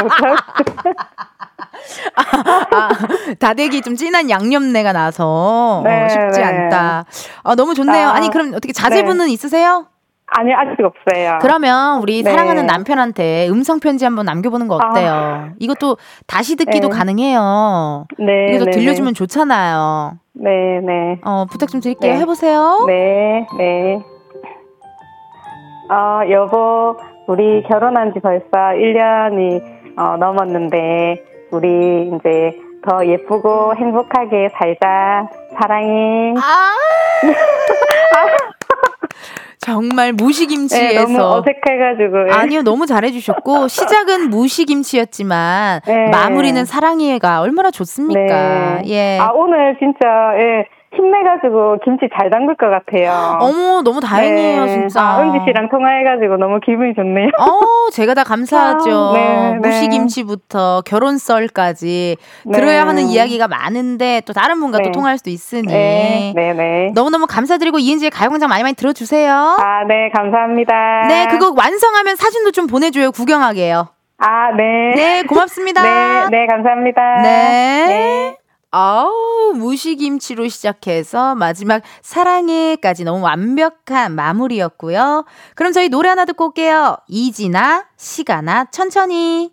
못하고. 아, 다대기 좀 진한 양념내가 나서 어, 네, 쉽지 네. 않다. 아, 너무 좋네요. 아, 아니, 그럼 어떻게 자제분은 있으세요? 아니, 아직 없어요. 그러면 우리 네. 사랑하는 남편한테 음성 편지 한번 남겨보는 거 어때요? 이것도 다시 듣기도 네. 가능해요. 네. 이것도 네, 들려주면 좋잖아요. 네, 네. 어, 부탁 좀 드릴게요. 네. 해보세요. 네, 네. 어, 여보, 우리 결혼한 지 벌써 1년이 어, 넘었는데, 우리 이제 더 예쁘고 행복하게 살자. 사랑해. 아! [laughs] 정말 네, 무시김치에서 너무 어색해가지고. 예. 아니요 너무 잘해주셨고 시작은 무시김치였지만 네. 마무리는 사랑해가 얼마나 좋습니까? 네. 예. 아, 오늘 진짜, 예, 힘내가지고 김치 잘 담글 것 같아요. 어머 너무 다행이에요 네. 진짜. 아, 은지 씨랑 통화해가지고 너무 기분이 좋네요. 어, 제가 다 감사하죠. 아, 네, 네. 무시김치부터 결혼 썰까지 네. 들어야 하는 이야기가 많은데 또 다른 분과 또 네. 통화할 수도 있으니 네, 네, 네. 너무너무 감사드리고 이은지의 가요광장 많이 많이 들어주세요. 아, 네, 감사합니다. 네, 그거 완성하면 사진도 좀 보내줘요. 구경하게요. 아, 네. 네, 고맙습니다. [laughs] 네, 네, 감사합니다. 네. 네. 아우, 무시김치로 시작해서 마지막 사랑해까지 너무 완벽한 마무리였고요. 그럼 저희 노래 하나 듣고 올게요. 이지나, 시가나, 천천히.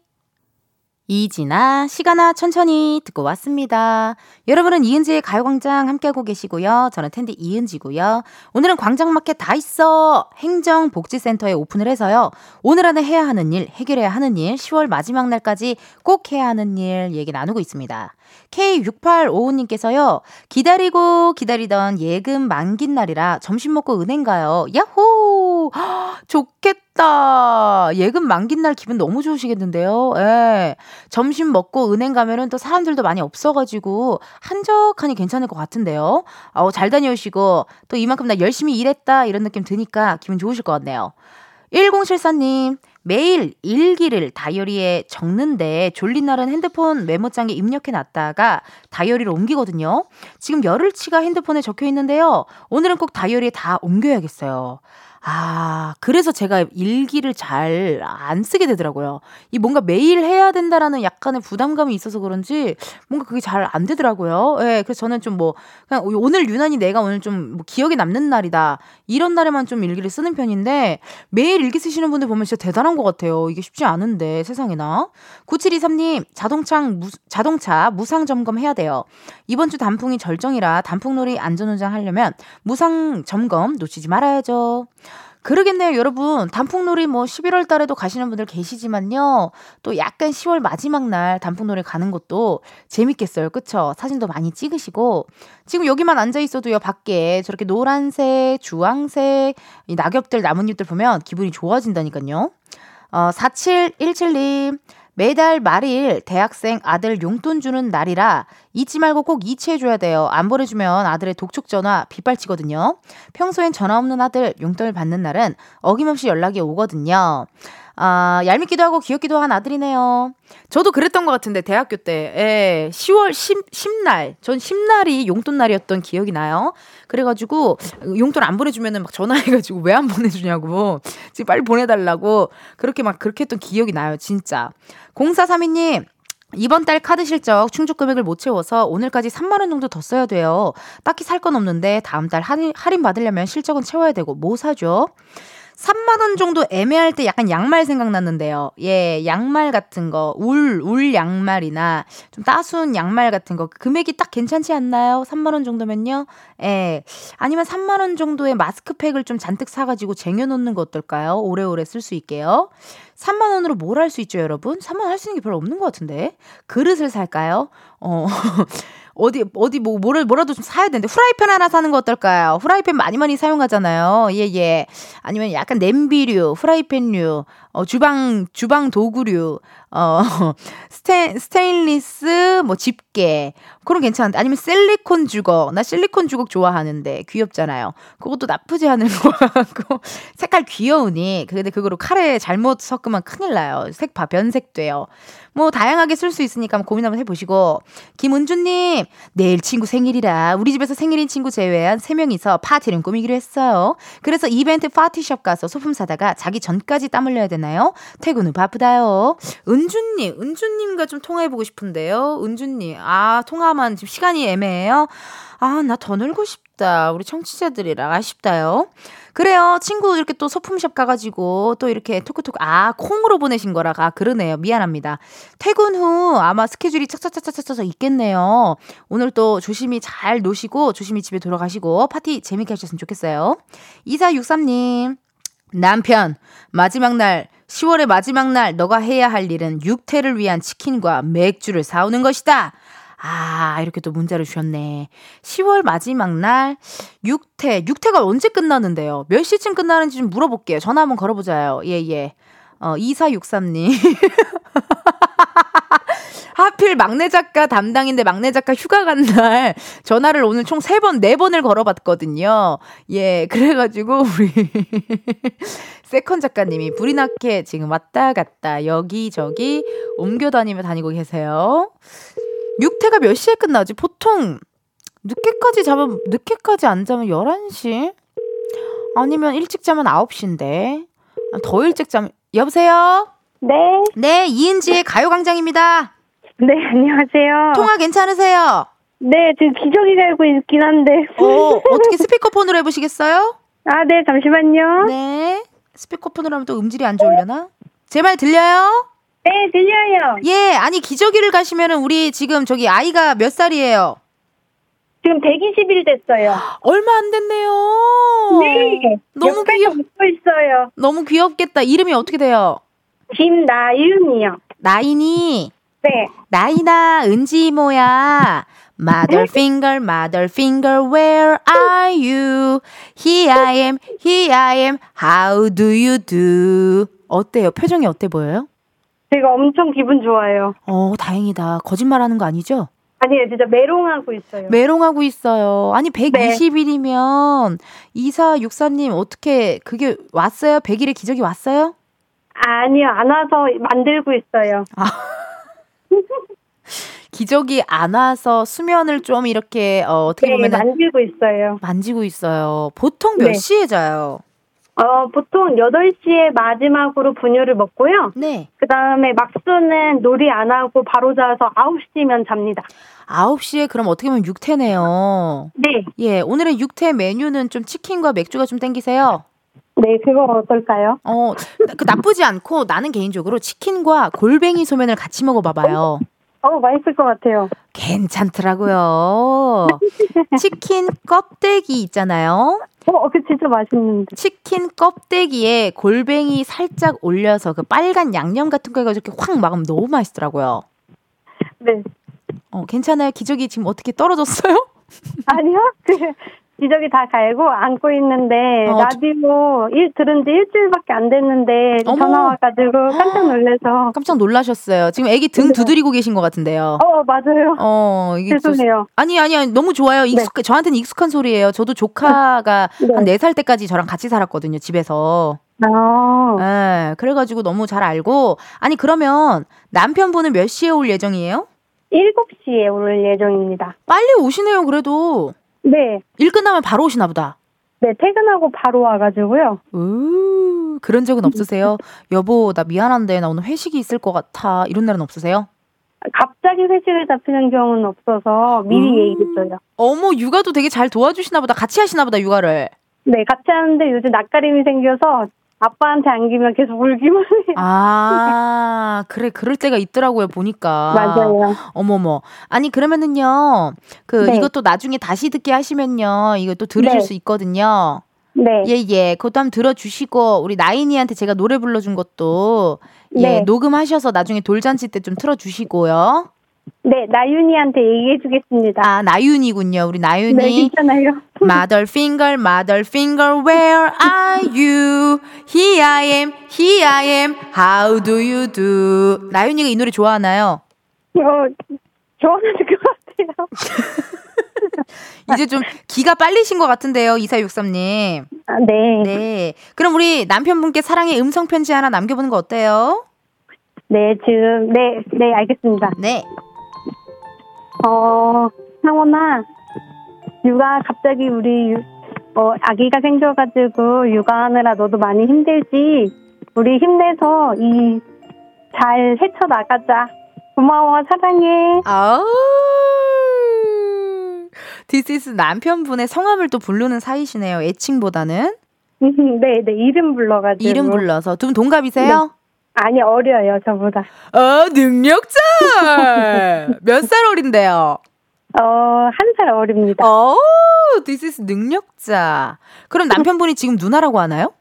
이지나, 시가나, 천천히 듣고 왔습니다. 여러분은 이은지의 가요광장 함께하고 계시고요. 저는 텐디 이은지고요. 오늘은 광장마켓 다 있어! 행정복지센터에 오픈을 해서요. 오늘 안에 해야 하는 일, 해결해야 하는 일, 10월 마지막 날까지 꼭 해야 하는 일 얘기 나누고 있습니다. K6855님께서요, 기다리고 기다리던 예금 만긴 날이라 점심 먹고 은행 가요. 야호! 헉, [gasps] 좋겠다. 예금 만긴 날 기분 너무 좋으시겠는데요. 예. 점심 먹고 은행 가면은 또 사람들도 많이 없어가지고 한적하니 괜찮을 것 같은데요. 어, 잘 다녀오시고 또 이만큼 나 열심히 일했다 이런 느낌 드니까 기분 좋으실 것 같네요. 1074님, 매일 일기를 다이어리에 적는데 졸린 날은 핸드폰 메모장에 입력해 놨다가 다이어리로 옮기거든요. 지금 열흘치가 핸드폰에 적혀 있는데요. 오늘은 꼭 다이어리에 다 옮겨야겠어요. 아, 그래서 제가 일기를 잘 안 쓰게 되더라고요. 이 뭔가 매일 해야 된다라는 약간의 부담감이 있어서 그런지 뭔가 그게 잘 안 되더라고요. 예, 그래서 저는 좀 뭐, 그냥 오늘 유난히 내가 오늘 좀 뭐 기억에 남는 날이다. 이런 날에만 좀 일기를 쓰는 편인데 매일 일기 쓰시는 분들 보면 진짜 대단한 것 같아요. 이게 쉽지 않은데 세상에나. 9723님, 자동차, 무, 자동차 무상 점검 해야 돼요. 이번 주 단풍이 절정이라 단풍놀이 안전운전 하려면 무상 점검 놓치지 말아야죠. 그러겠네요, 여러분. 단풍놀이 뭐 11월 달에도 가시는 분들 계시지만요. 또 약간 10월 마지막 날 단풍놀이 가는 것도 재밌겠어요. 그쵸? 사진도 많이 찍으시고. 지금 여기만 앉아 있어도요, 밖에 저렇게 노란색, 주황색, 이 낙엽들, 나뭇잎들 보면 기분이 좋아진다니까요. 어, 4717님. 매달 말일 대학생 아들 용돈 주는 날이라 잊지 말고 꼭 이체해줘야 돼요. 안 보내주면 아들의 독촉 전화 빗발치거든요. 평소엔 전화 없는 아들 용돈을 받는 날은 어김없이 연락이 오거든요. 아, 얄밉기도 하고 귀엽기도 한 아들이네요. 저도 그랬던 것 같은데, 대학교 때. 예, 10월 10, 10 날. 전 10날이 용돈 날이었던 기억이 나요. 그래가지고, 용돈 안 보내주면은 막 전화해가지고 왜 안 보내주냐고. 지금 빨리 보내달라고. 그렇게 막 그렇게 했던 기억이 나요, 진짜. 0432님, 이번 달 카드 실적 충족 금액을 못 채워서 오늘까지 3만 원 정도 더 써야 돼요. 딱히 살 건 없는데 다음 달 할인 받으려면 실적은 채워야 되고 뭐 사죠? 3만 원 정도 애매할 때 약간 양말 생각났는데요. 예, 양말 같은 거, 울, 울 양말이나 좀 따스운 양말 같은 거 금액이 딱 괜찮지 않나요? 3만 원 정도면요. 예. 아니면 3만 원 정도의 마스크팩을 좀 잔뜩 사가지고 쟁여놓는 거 어떨까요? 오래오래 쓸 수 있게요. 3만 원으로 뭘 할 수 있죠, 여러분? 3만 원 할 수 있는 게 별로 없는 것 같은데. 그릇을 살까요? 어. 어디 어디 뭐 뭐를 뭐라도 좀 사야 되는데 후라이팬 하나 사는 거 어떨까요? 후라이팬 많이 많이 사용하잖아요. 예 예. 아니면 약간 냄비류, 후라이팬류 어, 주방, 주방 도구류, 어, [laughs] 스테, 스테인리스, 뭐, 집게. 그런 괜찮은데. 아니면 실리콘 주걱. 나 실리콘 주걱 좋아하는데. 귀엽잖아요. 그것도 나쁘지 않은 [laughs] 거 같고. 색깔 귀여우니. 근데 그거로 카레 잘못 섞으면 큰일 나요. 색 배, 변색돼요. 뭐, 다양하게 쓸 수 있으니까 고민 한번 해보시고. 김은주님, 내일 친구 생일이라 우리 집에서 생일인 친구 제외한 3명이서 파티를 꾸미기로 했어요. 그래서 이벤트 파티숍 가서 소품 사다가 자기 전까지 땀 흘려야 되나요? 퇴근 후 바쁘다요. 은주님, 은주님과 좀 통화해보고 싶은데요. 은주님, 아, 통화만 지금 시간이 애매해요. 아, 나 더 놀고 싶다. 우리 청취자들이랑 아쉽다요. 그래요. 친구 이렇게 또 소품샵 가가지고 또 이렇게 톡톡톡, 아, 콩으로 보내신 거라. 아, 그러네요. 미안합니다. 퇴근 후 아마 스케줄이 착착착착착 있겠네요. 오늘 또 조심히 잘 노시고 조심히 집에 돌아가시고 파티 재밌게 하셨으면 좋겠어요. 2463님, 남편, 마지막 날, 10월의 마지막 날 너가 해야 할 일은 육퇴를 위한 치킨과 맥주를 사오는 것이다. 아, 이렇게 또 문자를 주셨네. 10월 마지막 날, 육퇴. 육퇴가 언제 끝나는데요? 몇 시쯤 끝나는지 좀 물어볼게요. 전화 한번 걸어보자요. 예, 예. 어, 2463님. [laughs] 하필 막내 작가 담당인데 막내 작가 휴가 간 날 전화를 오늘 총 3번, 4번을 걸어봤거든요. 예, 그래가지고 우리 [laughs] second 작가님이 부리나케 지금 왔다 갔다 여기저기 옮겨 다니며 다니고 계세요. 육퇴가 몇 시에 끝나지? 보통 늦게까지 자면, 늦게까지 안 자면 11시? 아니면 일찍 자면 9시인데. 아, 더 일찍 자면, 여보세요? 네. 네, 이은지의 가요 광장입니다. 네, 안녕하세요. 통화 괜찮으세요? 네, 지금 기저귀 갈고 있긴 한데. 어, 어떻게 스피커폰으로 해 보시겠어요? 아, 네, 잠시만요. 네. 스피커폰으로 하면 또 음질이 안 좋으려나? 제 말 들려요? 네, 들려요. 예, 아니, 기저귀를 가시면은 우리 지금 저기 아이가 몇 살이에요? 지금 120일 됐어요. 얼마 안 됐네요. 네. 너무 귀엽, 웃고 있어요. 너무 귀엽겠다. 이름이 어떻게 돼요? 김나윤이요. 나인이, 네. 나이나 은지 이모야. Mother finger, mother finger, where are you? Here I am, here I am, how do you do? 어때요? 표정이 어때 보여요? 제가 엄청 기분 좋아요. 어, 다행이다. 거짓말 하는 거 아니죠? 아니에요, 진짜 메롱하고 있어요. 메롱하고 있어요. 아니, 120일이면, 이사 육사님, 어떻게, 그게 왔어요? 100일의 기적이 왔어요? 아니요, 안 와서 만들고 있어요. [laughs] 기적이 안 와서 수면을 좀 이렇게, 어, 어떻게 네, 보면 만들고 있어요. 만지고 있어요. 보통 몇 네. 시에 자요? 어, 보통 8시에 마지막으로 분유를 먹고요. 네. 그 다음에 막수는 놀이 안 하고 바로 자서 9시면 잡니다. 9시에 그럼 어떻게 보면 육퇴네요. 네. 예, 오늘의 육퇴 메뉴는 좀 치킨과 맥주가 좀 땡기세요? 네, 그거 어떨까요? 어, 그 나쁘지 않고 나는 개인적으로 치킨과 골뱅이 소면을 같이 먹어봐봐요. 어, 맛있을 것 같아요. 괜찮더라고요. [laughs] 치킨 껍데기 있잖아요. 어, 그 진짜 맛있는데. 치킨 껍데기에 골뱅이 살짝 올려서 그 빨간 양념 같은 거 해가지고 이렇게 확 막으면 너무 맛있더라고요. 네. 어, 괜찮아요? 기저귀 지금 어떻게 떨어졌어요? 아니요? 그, [laughs] 기저귀 다 갈고 안고 있는데, 어, 라디오 일, 들은 지 일주일밖에 안 됐는데, 어머. 전화 와가지고 깜짝 놀라서. [gasps] 깜짝 놀라셨어요. 지금 애기 등 네. 두드리고 계신 것 같은데요. 어, 맞아요. 어, 이게 또- 죄송해요. 아니, 아니, 아니, 너무 좋아요. 익숙, 저한테는 익숙한 소리예요. 저도 조카가 네. 한 4살 때까지 저랑 같이 살았거든요, 집에서. 아, 예, 그래가지고 너무 잘 알고. 아니, 그러면 남편분은 몇 시에 올 예정이에요? 7시에 올 예정입니다. 빨리 오시네요, 그래도. 네. 일 끝나면 바로 오시나 보다. 네, 퇴근하고 바로 와가지고요. 으, 그런 적은 없으세요? [laughs] 여보, 나 미안한데, 나 오늘 회식이 있을 것 같아. 이런 날은 없으세요? 갑자기 회식을 잡히는 경우는 없어서 미리 음. 얘기했어요. 어머, 육아도 되게 잘 도와주시나 보다. 같이 하시나 보다, 육아를. 네, 같이 하는데 요즘 낯가림이 생겨서 아빠한테 안기면 계속 울기만 해요. 아, 그래, 그럴 때가 있더라고요, 보니까. 맞아요. 어머머. 아니, 그러면은요, 그, 네. 이것도 나중에 다시 듣게 하시면요, 이것도 들으실 네. 수 있거든요. 네. 예, 예. 그것도 한번 들어주시고, 우리 나인이한테 제가 노래 불러준 것도, 예, 네. 녹음하셔서 나중에 돌잔치 때 좀 틀어주시고요. 네, 나윤이한테 얘기해 주겠습니다. 아, 나윤이군요. 우리 나윤이. 네, 괜찮아요. Mother finger, mother finger, where are you? Here I am, here I am, how do you do? 나윤이가 이 노래 좋아하나요? 어, 좋아하는 것 같아요. [laughs] 이제 좀 기가 빨리신 것 같은데요, 2463님. 아, 네. 네. 네. 그럼 우리 남편분께 사랑의 음성편지 하나 남겨보는 거 어때요? 네, 지금, 네, 네, 알겠습니다. 네. 어, 상원아, 육아 갑자기 우리, 유- 어, 아기가 생겨가지고 육아하느라 너도 많이 힘들지? 우리 힘내서 이, 잘 헤쳐나가자. 고마워, 사랑해. 아우. This is 남편분의 성함을 또 부르는 사이시네요. 애칭보다는. [laughs] 네, 네, 이름 불러가지고. 이름 불러서. 두 분 동갑이세요? 아니, 어려요, 저보다. 어, 능력자! [laughs] 몇 살 어린데요? 어, 한 살 어립니다. 어, this is 능력자. 그럼 남편분이 지금 누나라고 하나요?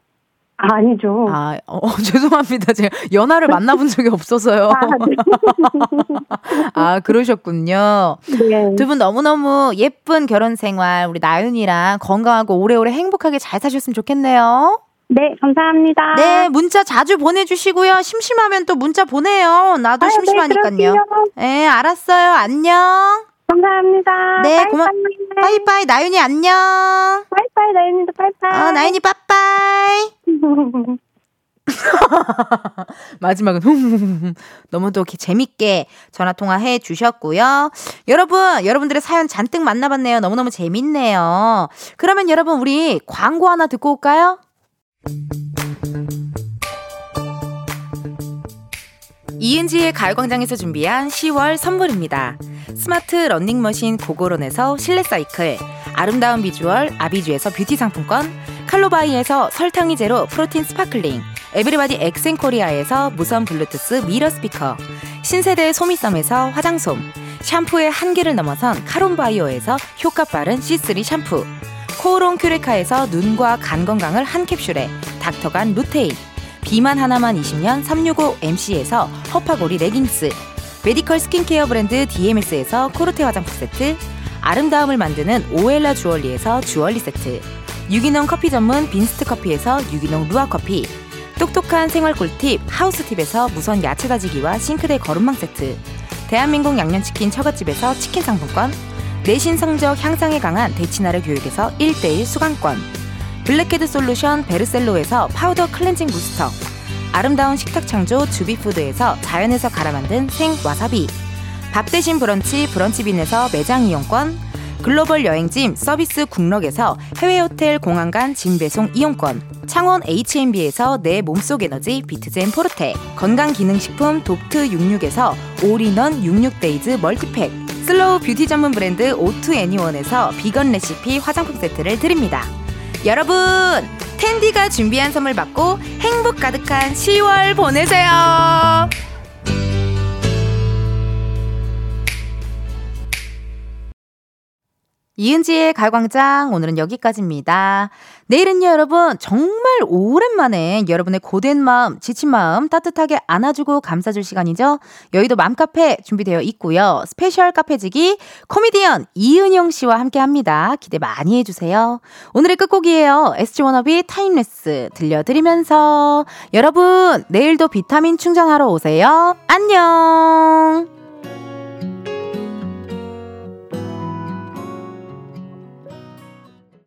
아, 아니죠. 아, 어, 죄송합니다. 제가 연하를 만나본 적이 없어서요. 아, 네. [laughs] 아, 그러셨군요. 네. 두분 너무너무 예쁜 결혼 생활, 우리 나윤이랑 건강하고 오래오래 행복하게 잘 사셨으면 좋겠네요. 네, 감사합니다. 네, 문자 자주 보내주시고요. 심심하면 또 문자 보내요. 나도 아유, 네, 심심하니까요. 그럴게요. 네, 알았어요. 안녕. 감사합니다. 네, 고마- 빠이빠이. 나윤이 안녕. 빠이빠이, 나연이도 빠이빠이. 어, 나윤이 빠빠이. [laughs] 마지막은 너무 또 이렇게 재밌게 전화 통화해 주셨고요. 여러분, 여러분들의 사연 잔뜩 만나봤네요. 너무너무 재밌네요. 그러면 여러분 우리 광고 하나 듣고 올까요? 이은지의 가요광장에서 준비한 10월 선물입니다. 스마트 러닝머신 고고론에서 실내 사이클, 아름다운 비주얼 아비주에서 뷰티 상품권, 칼로바이에서 설탕이 제로 protein sparkling, 에브리바디 엑센코리아에서 무선 블루투스 mirror 스피커, 신세대 소미솜에서 화장솜, 샴푸의 한계를 넘어선 카론바이오에서 효과 빠른 C3 샴푸, 코오롱 큐레카에서 눈과 간 건강을 한 캡슐에 닥터간 루테인, 비만 하나만 20년 365MC에서 허파고리 레깅스 메디컬 스킨케어 브랜드 DMS에서 코르테 화장품 세트 아름다움을 만드는 오엘라 주얼리에서 주얼리 세트 유기농 커피 전문 빈스트 커피에서 유기농 루아 커피 똑똑한 생활 꿀팁 하우스팁에서 무선 야채 다지기와 싱크대 거름망 세트 대한민국 양념치킨 처갓집에서 치킨 상품권 내신 성적 향상에 강한 대치나래 교육에서 1대1 수강권 블랙헤드 솔루션 베르셀로에서 파우더 클렌징 부스터 아름다운 식탁 창조 주비푸드에서 자연에서 갈아 만든 생 와사비 밥 대신 브런치 브런치빈에서 매장 이용권 글로벌 여행짐 서비스 굿럭에서 해외 호텔 공항 간 짐 배송 이용권 창원 H&B에서 내 몸속 에너지 비트젠 포르테 건강기능식품 독트 66에서 올인원 66데이즈 멀티팩 슬로우 뷰티 전문 브랜드 오투 애니원에서 비건 레시피 화장품 세트를 드립니다. 여러분, 은디가 준비한 선물 받고 행복 가득한 10월 보내세요. 이은지의 가요광장 오늘은 여기까지입니다. 내일은요 여러분 정말 오랜만에 여러분의 고된 마음 지친 마음 따뜻하게 안아주고 감싸줄 시간이죠. 여의도 맘카페 준비되어 있고요. 스페셜 카페지기 코미디언 이은영 씨와 함께합니다. 기대 많이 해주세요. 오늘의 끝곡이에요. SG 워너비 Timeless 들려드리면서 여러분 내일도 비타민 충전하러 오세요. 안녕.